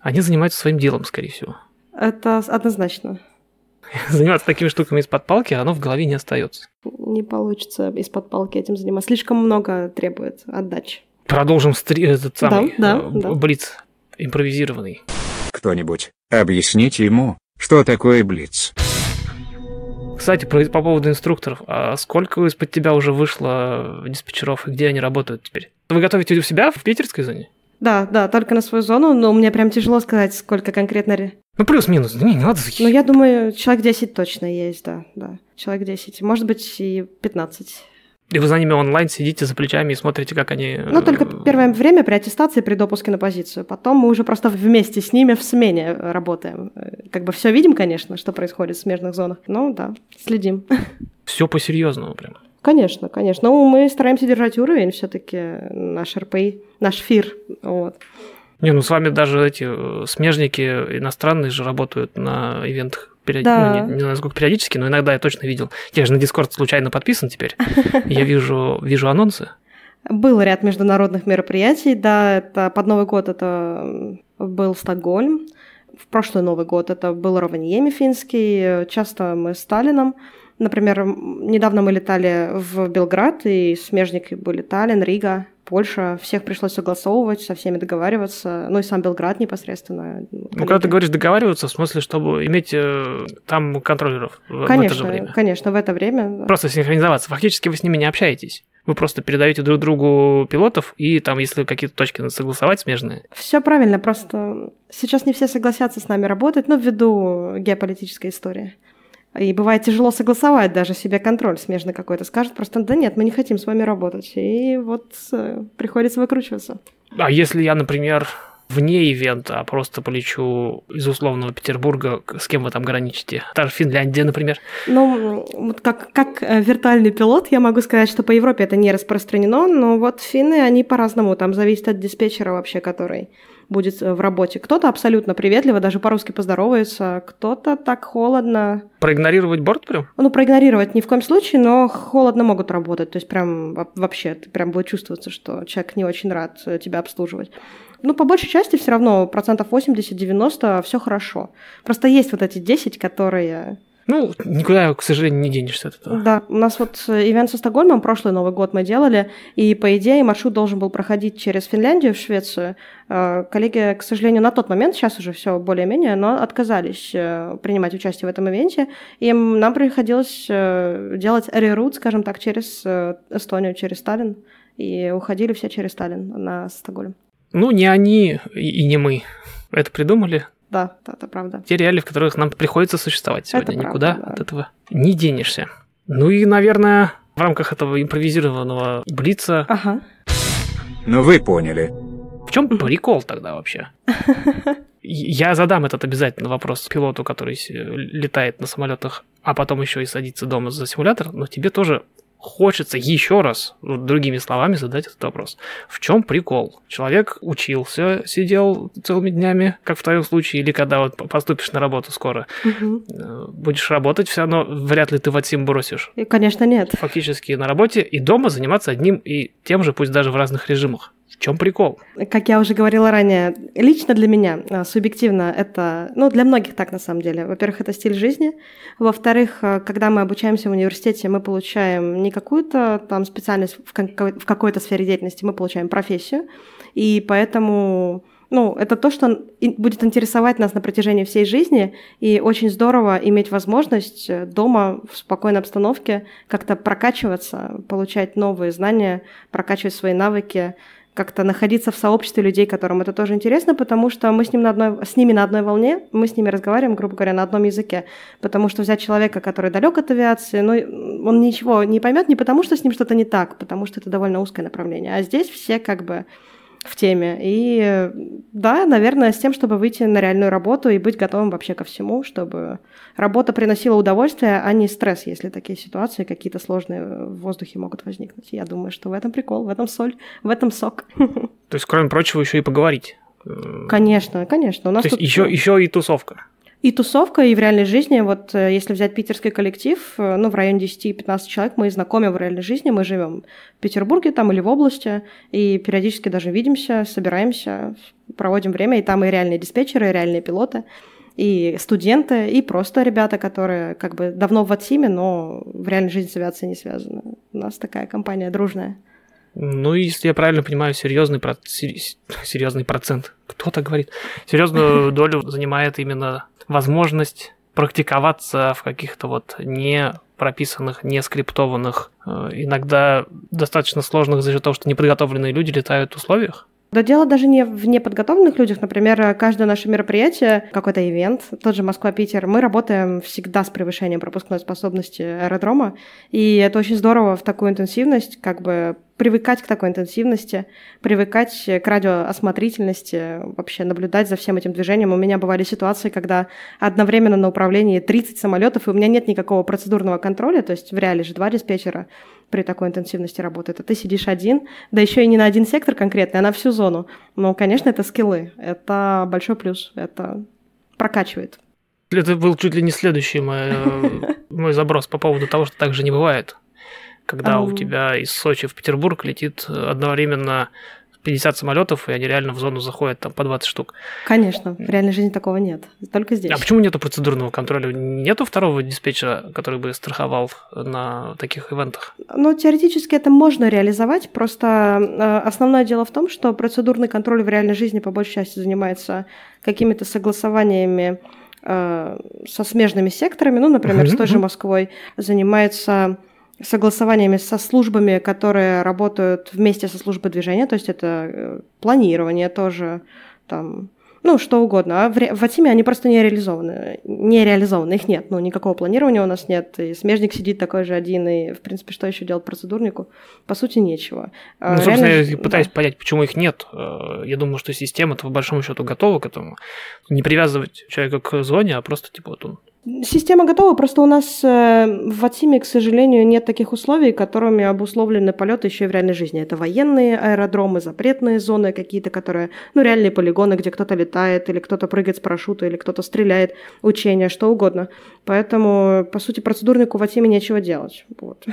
A: они занимаются своим делом, скорее всего.
B: Это однозначно.
A: Заниматься такими штуками из-под палки, оно в голове не остается.
B: Не получится из-под палки этим заниматься. Слишком много требует отдачи.
A: Продолжим стри- этот самый
B: да,
A: э, б-
B: да.
A: блиц импровизированный.
C: кто-нибудь, объясните ему, что такое Блиц.
A: Кстати, про- по поводу инструкторов. А сколько из-под тебя уже вышло диспетчеров и где они работают теперь? Вы готовите у себя в питерской зоне?
B: Да, да, только на свою зону, но мне прям тяжело сказать, сколько конкретно... ре-
A: Ну, плюс-минус. Да не, не надо.
B: Ну, я думаю, человек 10 точно есть, да, да. Человек 10, может быть, и 15.
A: И вы за ними онлайн сидите за плечами и смотрите, как они...
B: Ну, только
A: э,
B: первое время при аттестации, при допуске на позицию. Потом мы уже просто вместе с ними в смене работаем. Э, Как бы все видим, конечно, что происходит в смежных зонах. Ну, да, следим.
A: Все по-серьезному прям.
B: Конечно, конечно. Ну, мы стараемся держать уровень все-таки наш РПИ, наш ФИР. Вот.
A: Не, ну с вами даже эти э, смежники иностранные же работают на ивентах. периоди-
B: Да.
A: Ну, не, не знаю, сколько периодически, но иногда я точно видел. Я же на Дискорд случайно подписан теперь. Я вижу, вижу анонсы.
B: Был ряд международных мероприятий, да, это под Новый год это был Стокгольм, в прошлый Новый год это был Ровеньеми финский, часто мы с Сталином, например, недавно мы летали в Белград, и смежники были Таллин, Рига, Польша, всех пришлось согласовывать, со всеми договариваться, ну и сам Белград непосредственно.
A: Ну, когда ты говоришь договариваться, в смысле, чтобы иметь э, там контроллеров в, в это же
B: Конечно,
A: время.
B: конечно, в это время.
A: Просто синхронизоваться. Фактически вы с ними не общаетесь. Вы просто передаете друг другу пилотов, и там, если какие-то точки надо согласовать смежные,
B: Все правильно, просто сейчас не все согласятся с нами работать, ну, ввиду геополитической истории. И бывает тяжело согласовать даже себе контроль смежный какой-то. Скажет просто, да нет, мы не хотим с вами работать. И вот э, приходится выкручиваться.
A: А если я, например, вне ивента, а просто полечу из условного Петербурга, с кем вы там граничите? Та же Финляндия, например.
B: Ну, вот как, как э, виртуальный пилот, я могу сказать, что по Европе это не распространено, но вот финны, они по-разному, там зависит от диспетчера вообще, который будет э, в работе. Кто-то абсолютно приветливо, даже по-русски поздоровается, кто-то так холодно,
A: Проигнорировать борт прям?
B: Ну, проигнорировать ни в коем случае, но холодно могут работать. То есть прям во- вообще, прям будет чувствоваться, что человек не очень рад э, тебя обслуживать. Ну, по большей части все равно процентов 80-90 все хорошо. Просто есть вот эти 10, которые...
A: Ну, никуда, к сожалению, не денешься от этого.
B: Да, у нас вот э, ивент со Стокгольмом прошлый Новый год мы делали, и, по идее, маршрут должен был проходить через Финляндию в Швецию. Э, Коллеги, к сожалению, на тот момент, сейчас уже все более-менее, но отказались э, принимать участие в этом ивенте, и нам приходилось делать рерут, скажем так, через Эстонию, через Сталин, и уходили все через Сталин на Стокгольм.
A: Ну, не они и не мы это придумали.
B: Да, да, это правда.
A: Те реалии, в которых нам приходится существовать сегодня.
B: правда,
A: Никуда
B: да.
A: от этого не денешься. Ну и, наверное, в рамках этого импровизированного блица,
B: Ага.
C: Ну вы поняли.
A: в чем прикол тогда вообще? Я задам этот обязательно вопрос пилоту, который летает на самолетах, а потом еще и садится дома за симулятор, но тебе тоже хочется еще раз, ну, другими словами, задать этот вопрос. В чем прикол? Человек учился, сидел целыми днями, как в твоем случае, или когда вот поступишь на работу скоро, э, будешь работать, все равно вряд ли ты Ватсим бросишь.
B: И, конечно, нет.
A: Фактически на работе и дома заниматься одним и тем же, пусть даже в разных режимах. В чем прикол?
B: Как я уже говорила ранее, лично для меня, а, субъективно, это, ну, для многих так на самом деле. Во-первых, это стиль жизни. Во-вторых, а, когда мы обучаемся в университете, мы получаем не какую-то там специальность в, в какой-то сфере деятельности, мы получаем профессию. И поэтому, ну, это то, что будет интересовать нас на протяжении всей жизни. И очень здорово иметь возможность э, дома в спокойной обстановке как-то прокачиваться, получать новые знания, прокачивать свои навыки, как-то находиться в сообществе людей, которым это тоже интересно, потому что мы с, ним на одной, с ними на одной волне, мы с ними разговариваем, грубо говоря, на одном языке. Потому что взять человека, который далек от авиации, ну, он ничего не поймет не потому, что с ним что-то не так, потому что это довольно узкое направление. А здесь все как бы в теме. И да, наверное, с тем, чтобы выйти на реальную работу и быть готовым вообще ко всему, чтобы работа приносила удовольствие, а не стресс, если такие ситуации какие-то сложные в воздухе могут возникнуть. Я думаю, что в этом прикол, в этом соль, в этом сок.
A: То есть, кроме прочего, еще и поговорить.
B: Конечно, конечно. У нас
A: То есть еще, еще и тусовка.
B: И тусовка, и в реальной жизни. Вот э, если взять питерский коллектив, э, ну, в районе 10-15 человек мы знакомим в реальной жизни, мы живем в Петербурге там или в области, и периодически даже видимся, собираемся, проводим время, и там и реальные диспетчеры, и реальные пилоты, и студенты, и просто ребята, которые как бы давно в Ватсиме, но в реальной жизни с авиацией не связаны. У нас такая компания дружная.
A: Ну, если я правильно понимаю, серьезный, про... серьезный процент, кто так говорит, серьезную долю занимает именно возможность практиковаться в каких-то вот не прописанных, не скриптованных, э, иногда достаточно сложных за счет того, что неподготовленные люди летают условиях.
B: Да дело даже не в неподготовленных людях. Например, каждое наше мероприятие, какой-то ивент, тот же Москва-Питер, мы работаем всегда с превышением пропускной способности аэродрома. И это очень здорово в такую интенсивность, как бы привыкать к такой интенсивности, привыкать к радиоосмотрительности, вообще наблюдать за всем этим движением. У меня бывали ситуации, когда одновременно на управлении 30 самолетов, и у меня нет никакого процедурного контроля, то есть в реале же два диспетчера при такой интенсивности работает, а ты сидишь один, да еще и не на один сектор конкретный, а на всю зону. Ну, конечно, это скиллы, это большой плюс, это прокачивает.
A: Это был чуть ли не следующий мой, э, мой заброс по поводу того, что так же не бывает. Когда у
B: Ау.
A: тебя из Сочи в Петербург летит одновременно 50 самолетов, и они реально в зону заходят там по 20 штук.
B: Конечно, в реальной жизни такого нет, только здесь.
A: А почему нету процедурного контроля? Нету второго диспетчера, который бы страховал на таких ивентах?
B: Ну, теоретически это можно реализовать, просто э, основное дело в том, что процедурный контроль в реальной жизни по большей части занимается какими-то согласованиями э, со смежными секторами, ну, например, с той же. Москвой, занимается согласованиями со службами, которые работают вместе со службой движения, то есть это э, планирование тоже, там, ну, что угодно. А в, в Атиме они просто не реализованы. Не реализованы, их нет. Ну, никакого планирования у нас нет. И смежник сидит такой же один, и, в принципе, что еще делать процедурнику? По сути, нечего. А
A: Ну, собственно,
B: реально
A: я пытаюсь
B: да.
A: понять, почему их нет. Э, Я думаю, что система-то по большому счету готова к этому. Не привязывать человека к зоне, а просто типа вот он.
B: Система готова, просто у нас э, в Атиме, к сожалению, нет таких условий, которыми обусловлены полеты еще и в реальной жизни. Это военные аэродромы, запретные зоны какие-то, которые, ну, реальные полигоны, где кто-то летает, или кто-то прыгает с парашюта, или кто-то стреляет, учения, что угодно. Поэтому, по сути, процедурнику в Атиме нечего делать. Вот.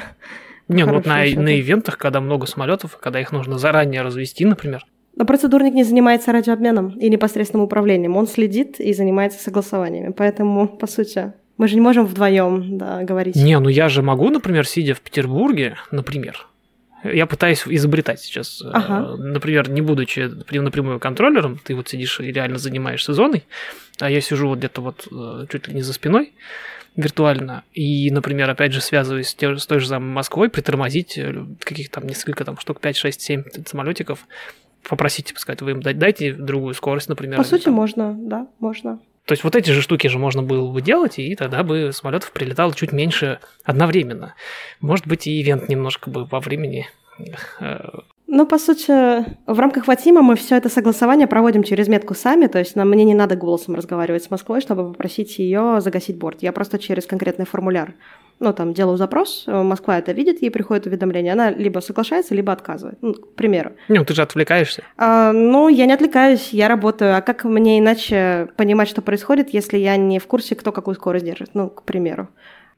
A: Не, ну вот на, на ивентах, когда много самолетов, когда их нужно заранее развести, например.
B: Но процедурник не занимается радиообменом и непосредственным управлением. Он следит и занимается согласованиями. Поэтому, по сути, мы же не можем вдвоем да, говорить.
A: Не, ну я же могу, например, сидя в Петербурге, например, я пытаюсь изобретать сейчас. э,
B: Ага.
A: Например, не будучи напрямую контроллером, ты вот сидишь и реально занимаешься зоной, а я сижу вот где-то вот э, чуть ли не за спиной виртуально, и, например, опять же связываюсь с той же самой Москвой, притормозить э, каких-то там несколько там штук 5, 6, 7 самолетиков, попросить, типа, сказать, вы им дайте другую скорость, например.
B: По сути,
A: там.
B: можно, да, можно.
A: То есть вот эти же штуки же можно было бы делать, и тогда бы самолетов прилетало чуть меньше одновременно. Может быть, и ивент немножко бы во времени.
B: Ну, по сути, в рамках Ватима мы все это согласование проводим через метку сами, то есть нам, мне не надо голосом разговаривать с Москвой, чтобы попросить ее загасить борт. Я просто через конкретный формуляр, ну, там, делаю запрос, Москва это видит, ей приходит уведомление, она либо соглашается, либо отказывает, ну, к примеру.
A: Ну, ты же отвлекаешься.
B: А, ну, я не отвлекаюсь, я работаю. А как мне иначе понимать, что происходит, если я не в курсе, кто какую скорость держит? Ну, к примеру.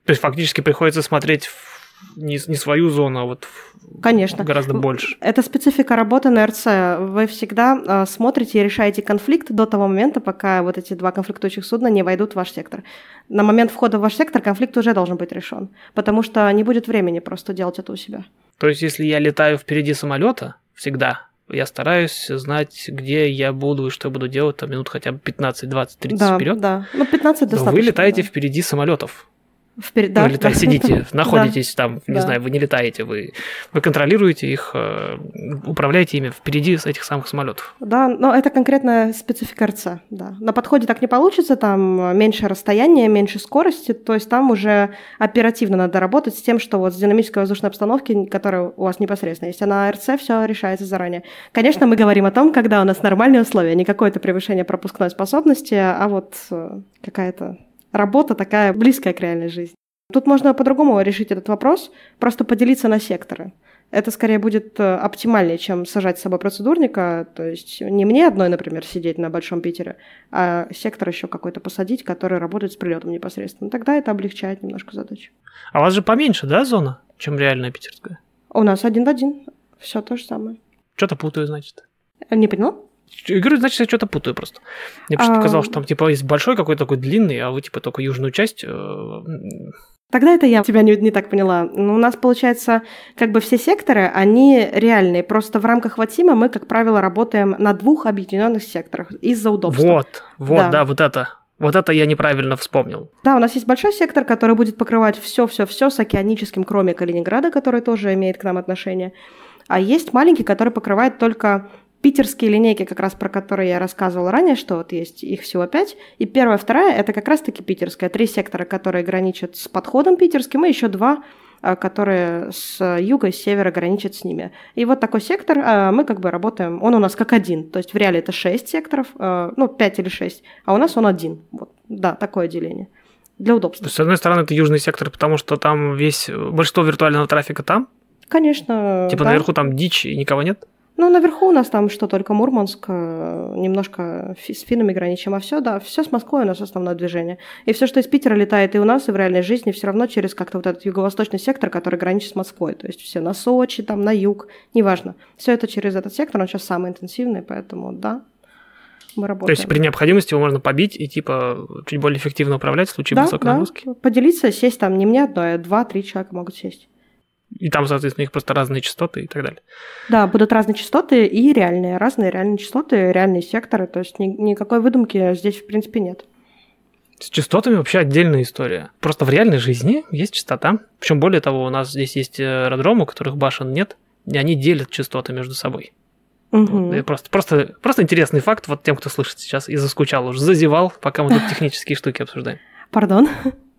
A: То есть фактически приходится смотреть в- не, не свою зону, а вот в-
B: Конечно.
A: гораздо больше.
B: Это специфика работы на РЦ. Вы всегда э, смотрите и решаете конфликт до того момента, пока вот эти два конфликтующих судна не войдут в ваш сектор. На момент входа в ваш сектор конфликт уже должен быть решен, потому что не будет времени просто делать это у себя.
A: То есть если я летаю впереди самолета, всегда, я стараюсь знать, где я буду и что я буду делать, там минут хотя бы 15, 20, 30
B: да,
A: вперед.
B: да. Ну, 15
A: Но
B: достаточно.
A: вы летаете
B: да.
A: впереди самолетов.
B: Вперед, да,
A: вы летаете,
B: да.
A: сидите,
B: Да.
A: находитесь там, не
B: Да.
A: знаю, вы не летаете, вы, вы контролируете их, э, управляете ими впереди с этих самых самолетов.
B: Да, но это конкретная специфика РЦ, да. На подходе так не получится, там меньше расстояния, меньше скорости, то есть там уже оперативно надо работать с тем, что вот с динамической воздушной обстановки, которая у вас непосредственно есть, а на РЦ все решается заранее. Конечно, мы говорим о том, когда у нас нормальные условия, не какое-то превышение пропускной способности, а вот э, какая-то работа такая близкая к реальной жизни. Тут можно по-другому решить этот вопрос, просто поделиться на секторы. Это скорее будет э, оптимальнее, чем сажать с собой процедурника. То есть не мне одной, например, сидеть на Большом Питере, а сектор еще какой-то посадить, который работает с прилетом непосредственно. Тогда это облегчает немножко задачу.
A: А у вас же поменьше, да, зона, чем реальная питерская?
B: У нас один в один. Все то же самое.
A: Что-то путаю, значит.
B: Не поняла?
A: Говорю, значит, я что-то путаю просто. Мне просто
B: А.
A: показалось, что там типа есть большой какой-то такой длинный, а вы типа только южную часть. э,
B: Тогда это я тебя не, не так поняла. Ну, у нас, получается, как бы все секторы, они реальные. Просто в рамках Ватима мы, как правило, работаем на двух объединенных секторах из-за удобства.
A: Вот, вот,
B: Да.
A: да. вот это. Вот это я неправильно вспомнил.
B: Да, у нас есть большой сектор, который будет покрывать все-все-все с океаническим, кроме Калининграда, который тоже имеет к нам отношение. А есть маленький, который покрывает только питерские линейки, как раз про которые я рассказывала ранее, что вот есть их всего пять. И первая, вторая – это как раз-таки питерская. Три сектора, которые граничат с подходом питерским, и еще два, а, которые с юга и с севера граничат с ними. И вот такой сектор, а, мы как бы работаем, он у нас как один. То есть в реале это шесть секторов, а, ну, пять или шесть, а у нас он один. Вот. Да, такое деление. Для удобства.
A: С одной стороны, это южный сектор, потому что там весь большинство виртуального трафика там.
B: Конечно.
A: Типа
B: да.
A: наверху там дичь и никого нет.
B: Ну, наверху у нас там что только Мурманск, э, немножко с финами граничим, а все, да, все с Москвой у нас основное движение. И все, что из Питера летает и у нас, и в реальной жизни, все равно через как-то вот этот юго-восточный сектор, который граничит с Москвой. То есть все на Сочи, там, на юг, неважно. Все это через этот сектор, он сейчас самый интенсивный, поэтому да, мы
A: То
B: работаем.
A: есть при необходимости его можно побить и типа чуть более эффективно управлять в случае
B: да,
A: высокой
B: да,
A: нагрузки.
B: поделиться, сесть там не мне одной, а два-три человека могут сесть.
A: И там, соответственно, у них просто разные частоты и так далее.
B: Да, будут разные частоты и реальные, разные реальные частоты, реальные секторы, то есть ни- никакой выдумки здесь в принципе нет.
A: С частотами вообще отдельная история. Просто в реальной жизни есть частота. Причем более того, у нас здесь есть аэродромы, у которых башен нет, и они делят частоты между собой.
B: Мгм.
A: Вот, Просто, просто, просто интересный факт вот тем, кто слышит сейчас и заскучал уже, зазевал, пока мы тут технические штуки обсуждаем.
B: Пардон.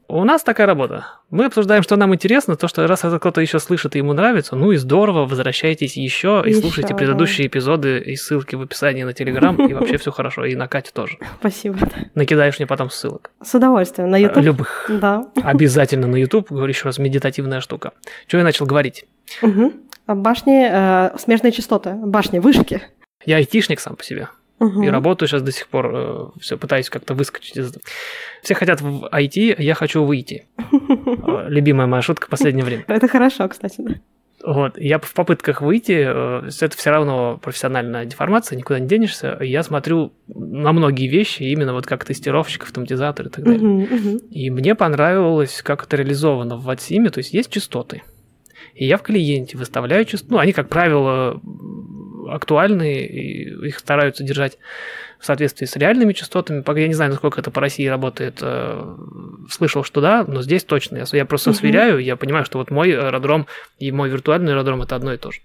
A: У нас такая работа. Мы обсуждаем, что нам интересно, то, что раз это кто-то еще слышит и ему нравится, ну и здорово, возвращайтесь еще и
B: Ещё,
A: слушайте
B: да.
A: предыдущие эпизоды и ссылки в описании на Телеграм, и вообще все хорошо, и на Катю тоже.
B: Спасибо.
A: Накидаешь мне потом ссылок.
B: С удовольствием. На YouTube?
A: Любых.
B: Да.
A: Обязательно на YouTube, говорю еще раз, медитативная штука. Что я начал говорить?
B: А Башни, э, смежные частоты, башни, вышки.
A: Я айтишник сам по себе.
B: Мгм.
A: И работаю сейчас до сих пор, все пытаюсь как-то выскочить из... Все хотят в IT, я хочу выйти. Э, Любимая моя шутка в последнее время.
B: Это хорошо, кстати, да.
A: Вот, я в попытках выйти, э, это все равно профессиональная деформация, никуда не денешься. Я смотрю на многие вещи, именно вот как тестировщик, автоматизатор и так далее.
B: Мгм, мгм.
A: И мне понравилось, как это реализовано в Ватсиме, то есть есть частоты. И я в клиенте выставляю частоты, ну, они, как правило, актуальны, и их стараются держать в соответствии с реальными частотами. Я не знаю, насколько это по России работает. э, Слышал, что да, но здесь точно. Я, я просто
B: Мгм.
A: сверяю, я понимаю, что вот мой аэродром и мой виртуальный аэродром это одно и то же.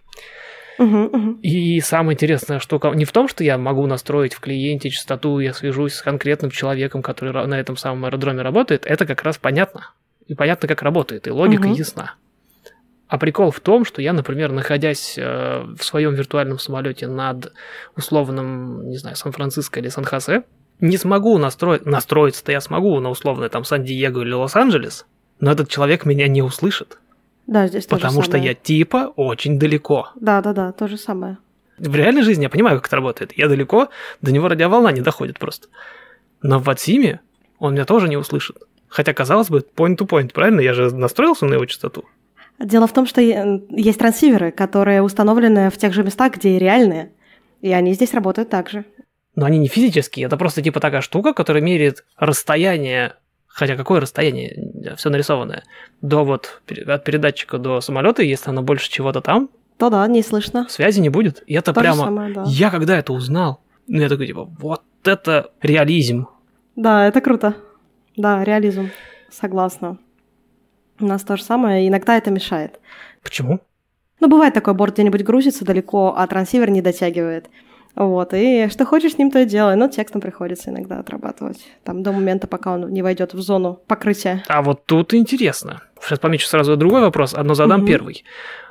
B: Мгм, мгм.
A: И самая интересная штука не в том, что я могу настроить в клиенте частоту, я свяжусь с конкретным человеком, который на этом самом аэродроме работает, это как раз понятно. И понятно, как работает, и логика
B: Мгм.
A: ясна. А прикол в том, что я, например, находясь э, в своем виртуальном самолете над условным, не знаю, Сан-Франциско или Сан-Хосе, не смогу настроить, настроиться-то я смогу на условное там Сан-Диего или Лос-Анджелес, но этот человек меня не услышит,
B: Да, здесь
A: потому что я типа очень далеко.
B: Да, да, да, то же самое.
A: В реальной жизни я понимаю, как это работает. Я далеко, до него радиоволна не доходит просто. Но в Ватсиме он меня тоже не услышит. Хотя, казалось бы, point-to-point, правильно? Я же настроился на его частоту.
B: Дело в том, что есть трансиверы, которые установлены в тех же местах, где и реальные, и они здесь работают так же.
A: Но они не физические, это просто типа такая штука, которая меряет расстояние, хотя какое расстояние, все нарисованное, до вот от передатчика до самолета, если оно больше чего-то там,
B: То да, не слышно.
A: связи не будет. И это
B: То
A: прямо...
B: самое, да.
A: Я когда это узнал, ну я такой типа, вот это реализм.
B: Да, это круто. Да, реализм. Согласна. У нас то же самое, иногда это мешает.
A: Почему?
B: Ну, бывает такой, борт где-нибудь грузится далеко, а трансивер не дотягивает. Вот, и что хочешь с ним, то и делай. Но текстом приходится иногда отрабатывать. Там до момента, пока он не войдет в зону покрытия.
A: А вот тут интересно. Сейчас помечу сразу другой вопрос, одно задам
B: Мгм.
A: первый.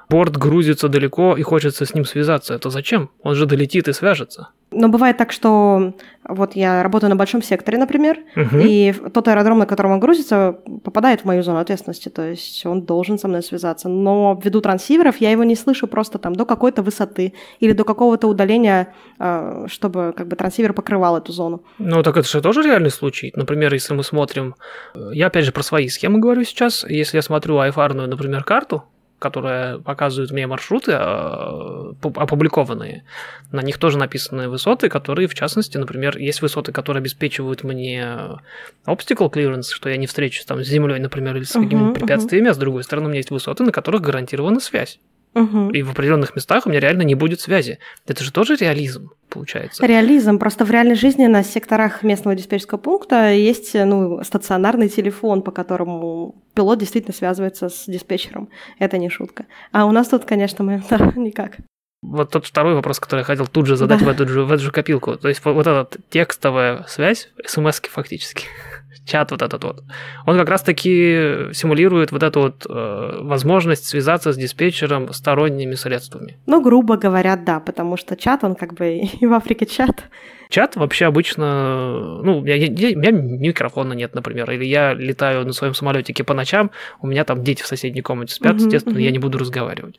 A: Борт грузится далеко и хочется с ним связаться. Это зачем? Он же долетит и свяжется.
B: Но бывает так, что вот я работаю на большом секторе, например,
A: Мгм.
B: и тот аэродром, на котором он грузится, попадает в мою зону ответственности, то есть он должен со мной связаться. Но ввиду трансиверов я его не слышу просто там до какой-то высоты или до какого-то удаления, а, чтобы как бы трансивер покрывал эту зону.
A: Ну, так это же тоже реальный случай. Например, если мы смотрим... э, Я опять же про свои схемы говорю сейчас. Если я смотрю айфарную, например, карту, которая показывает мне маршруты, а, пу- опубликованные. На них тоже написаны высоты, которые, в частности, например, есть высоты, которые обеспечивают мне obstacle clearance, что я не встречусь там с землей, например, или с какими-то
B: мгм.
A: препятствиями, а с другой стороны, у меня есть высоты, на которых гарантирована связь.
B: Мгм.
A: И в определенных местах у меня реально не будет связи. Это же тоже реализм, получается.
B: Реализм. Просто в реальной жизни на секторах местного диспетчерского пункта есть ну, стационарный телефон, по которому пилот действительно связывается с диспетчером. Это не шутка. А у нас тут, конечно, мы да, никак.
A: Вот тот второй вопрос, который я хотел тут же задать
B: Да.
A: в, эту же, в эту же копилку. То есть вот, вот эта текстовая связь, смс фактически, чат вот этот вот, он как раз-таки симулирует вот эту вот э, возможность связаться с диспетчером сторонними средствами.
B: Ну, грубо говоря, да, потому что чат, он как бы и в Африке чат.
A: Чат вообще обычно, ну, у меня, я- у меня микрофона нет, например, или я летаю на своем самолетике по ночам, у меня там дети в соседней комнате спят,
B: Мгм,
A: естественно, я
B: мгм.
A: не буду разговаривать.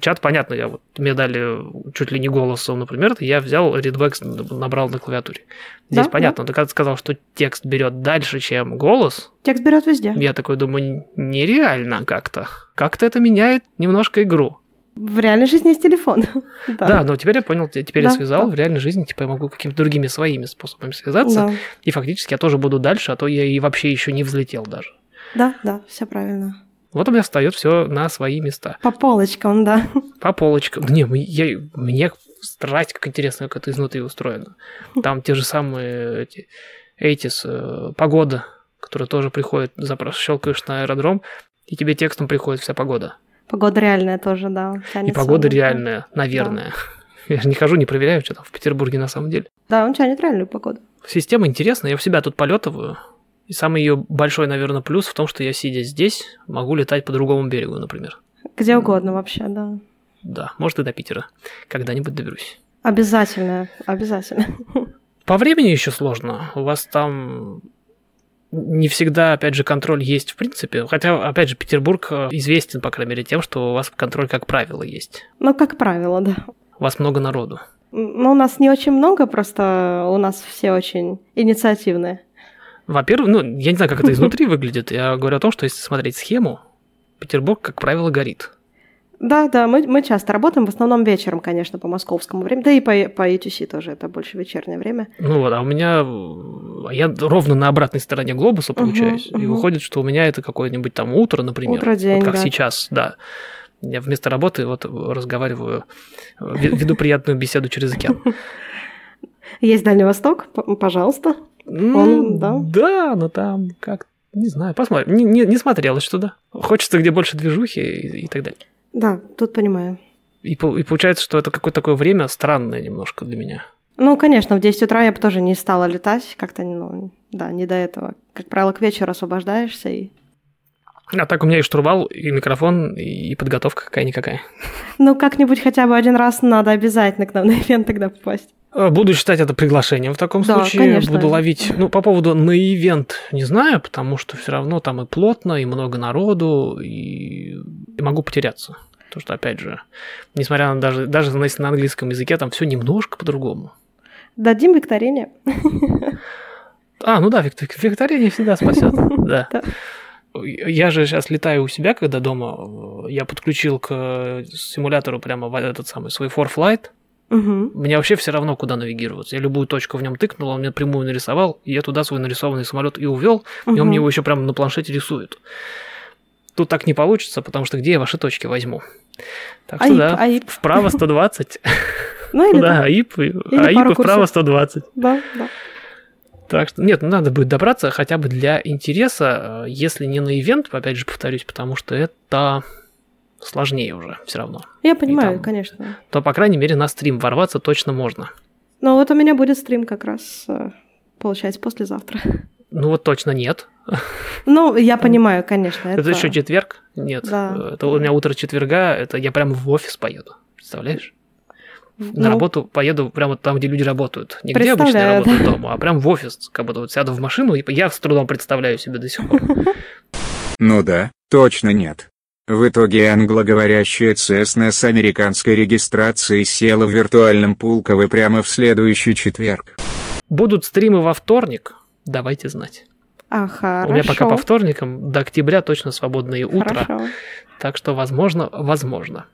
A: Чат, понятно, я вот, мне дали чуть ли не голосом, например, я взял редбэк, набрал на клавиатуре. Здесь
B: Да,
A: понятно, ты когда сказал, что текст берет дальше, чем голос,
B: Текст берет везде.
A: я такой думаю, нереально как-то. Как-то это меняет немножко игру.
B: В реальной жизни есть телефон.
A: Да, но теперь я понял, теперь я
B: Да,
A: связал,
B: да.
A: в реальной жизни, типа, я могу какими-то другими своими способами связаться,
B: Да,
A: и фактически я тоже буду дальше, а то я и вообще еще не взлетел даже.
B: да, да, все правильно.
A: Вот у меня встает все на свои места.
B: По полочкам, да.
A: По полочкам. Не, я, мне страсть, как интересно, как это изнутри устроено. Там те же самые эти, Эйтис, э, погода, которая тоже приходит, запрос щелкаешь на аэродром, и тебе текстом приходит вся погода.
B: Погода реальная тоже, да.
A: И погода реальная, наверное. Я же не хожу, не проверяю, что там в Петербурге на самом деле.
B: Да, он тянет реальную погоду.
A: Система интересная, я в себя тут полетываю. И самый ее большой, наверное, плюс в том, что я, сидя здесь, могу летать по другому берегу, например.
B: Где угодно вообще, да.
A: Да, может и до Питера. Когда-нибудь доберусь.
B: Обязательно, обязательно.
A: По времени еще сложно. У вас там не всегда, опять же, контроль есть в принципе. Хотя, опять же, Петербург э, известен, по крайней мере, тем, что у вас контроль, как правило, есть.
B: Ну, как правило, да.
A: У вас много народу.
B: Ну, у нас не очень много, просто у нас все очень инициативные.
A: Во-первых, ну, я не знаю, как это изнутри выглядит. Я говорю о том, что если смотреть схему, Петербург, как правило, горит.
B: Да, да, мы, мы часто работаем, в основном вечером, конечно, по московскому времени, да и по, по ETC тоже, это больше вечернее время.
A: Ну вот, а у меня... э, Я ровно на обратной стороне глобуса получаюсь. И
B: мгм.
A: выходит, что у меня это какое-нибудь там утро, например.
B: Утро, день,
A: вот как
B: да.
A: сейчас, да. Я вместо работы вот разговариваю, ве- веду приятную беседу через океан.
B: Есть Дальний Восток, пожалуйста.
A: Ну,
B: да?
A: Да, но там как... Не знаю, посмотрим. Не, не, не смотрелось туда. Хочется где больше движухи и, и так далее.
B: Да, тут понимаю.
A: И, и получается, что это какое-то такое время странное немножко для меня.
B: Ну, конечно, в 10 утра я бы тоже не стала летать, как-то, ну, да, не до этого. Как правило, к вечеру освобождаешься и...
A: А так у меня и штурвал, и микрофон, и подготовка какая-никакая.
B: Ну, как-нибудь хотя бы один раз надо обязательно к нам на ивент тогда попасть.
A: Э, Буду считать это приглашением в таком
B: Да,
A: случае.
B: конечно.
A: Буду ловить. Ну, по поводу на ивент не знаю, потому что все равно там и плотно, и много народу, и, и могу потеряться. Потому что, опять же, несмотря на даже, даже если на английском языке, там все немножко по-другому.
B: Дадим викторине.
A: А, ну да, Вик- викторине всегда спасет. Да. Я же сейчас летаю у себя, когда дома. Я подключил к симулятору прямо в этот самый свой ForFlight.
B: Мгм.
A: Мне вообще все равно, куда навигироваться. Я любую точку в нем тыкнул, он мне прямую нарисовал, и я туда свой нарисованный самолет и увел, и он мне его еще прямо на планшете рисует. Тут так не получится, потому что где я ваши точки возьму? Так что
B: АИП,
A: да,
B: АИП.
A: вправо 120.
B: Ну или
A: Да. АИП, и-
B: пару
A: АИП и вправо
B: курсов.
A: 120.
B: Да, да.
A: Так что, нет, ну надо будет добраться хотя бы для интереса, э, если не на ивент, опять же повторюсь, потому что это сложнее уже все равно.
B: Я понимаю,
A: там-
B: конечно.
A: То, по крайней мере, на стрим ворваться точно можно.
B: Но вот у меня будет стрим как раз, э, получается, послезавтра.
A: Ну вот точно нет.
B: Ну, я понимаю, конечно.
A: Это, еще четверг? Нет.
B: Да.
A: Э, Это у меня утро четверга, это я прямо в офис поеду. Представляешь? На
B: Ну,
A: работу поеду прямо там, где люди работают. Не где обычно работают
B: да.
A: дома, а прям в офис. Как будто вот сяду в машину, и я с трудом представляю себе до сих пор.
C: Ну да, точно нет. В итоге англоговорящая Cessna с американской регистрацией села в виртуальном Пулково прямо в следующий четверг.
A: Будут стримы во вторник? Давайте знать.
B: А, хорошо.
A: У меня пока по вторникам до октября точно свободные утра.
B: Хорошо.
A: Так что, возможно, возможно.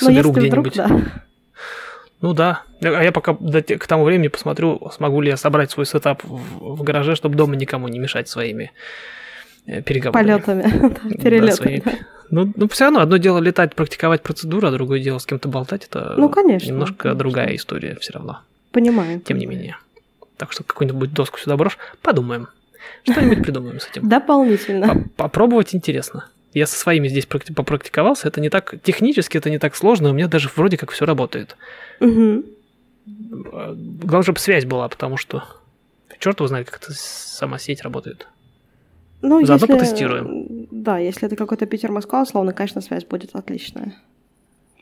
B: Но
A: Соберу
B: если вдруг,
A: где-нибудь.
B: да.
A: Ну да. А я пока до к тому времени посмотрю, смогу ли я собрать свой сетап в, в гараже, чтобы дома никому не мешать своими э, переговорами.
B: Полетами, перелетами.
A: Ну, ну, все равно одно дело летать, практиковать процедуру, а другое дело с кем-то болтать. Это
B: Ну, конечно,
A: немножко
B: конечно.
A: другая история все равно.
B: Понимаю.
A: Тем не менее. Так что какую-нибудь доску сюда брошь, подумаем. Что-нибудь придумаем с этим.
B: Дополнительно.
A: По- Попробовать интересно. Я со своими здесь практи- попрактиковался. Это не так технически, это не так сложно. У меня даже вроде как все работает. А, Главное, чтобы связь была, потому что черт его знает, как эта сама сеть работает.
B: Ну,
A: Заодно
B: если-
A: потестируем.
B: Да, если это какой-то Питер-Москва, условно, конечно, связь будет отличная.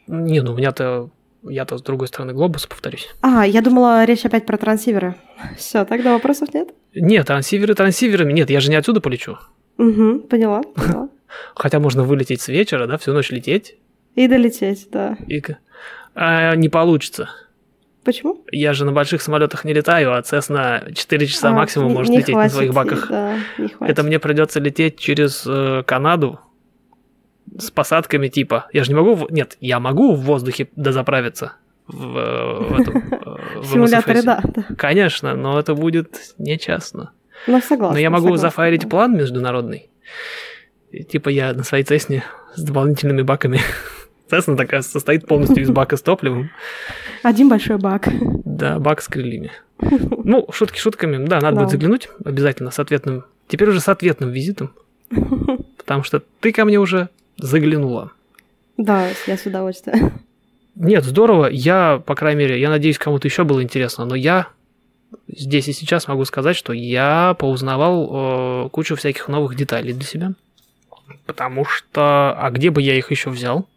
A: Не, ну у меня-то я-то с другой стороны глобуса, повторюсь.
B: А, я думала, речь опять про трансиверы. Все, тогда вопросов нет?
A: Нет, трансиверы трансиверами. Нет, я же не отсюда полечу.
B: Угу, поняла, поняла.
A: Хотя можно вылететь с вечера, да, всю ночь лететь.
B: И долететь, да.
A: И... А, не получится.
B: Почему?
A: Я же на больших самолетах не летаю, а Cessna 4 часа
B: А,
A: максимум
B: не-
A: может
B: не
A: лететь на
B: хватит,
A: своих баках.
B: Да, не хватит.
A: Это мне придется лететь через э, Канаду с посадками типа. Я же не могу. в- Нет, я могу в воздухе дозаправиться в, э, в этом. э,
B: В симуляторе, да, да.
A: Конечно, но это будет нечестно.
B: Ну, согласна.
A: Но я могу
B: согласна,
A: зафайрить
B: да.
A: план международный. И, типа я на своей Цесне с дополнительными баками. Цесна такая состоит полностью из бака с топливом.
B: Один большой бак.
A: Да, бак с крыльями. Ну, шутки шутками. Да, надо
B: Да.
A: будет заглянуть обязательно с ответным... Теперь уже с ответным визитом. Потому что ты ко мне уже заглянула.
B: Да, я с удовольствием.
A: Нет, здорово. Я, по крайней мере, я надеюсь, кому-то еще было интересно, но я здесь и сейчас могу сказать, что я поузнавал э, кучу всяких новых деталей для себя. Потому что... А где бы я их еще взял?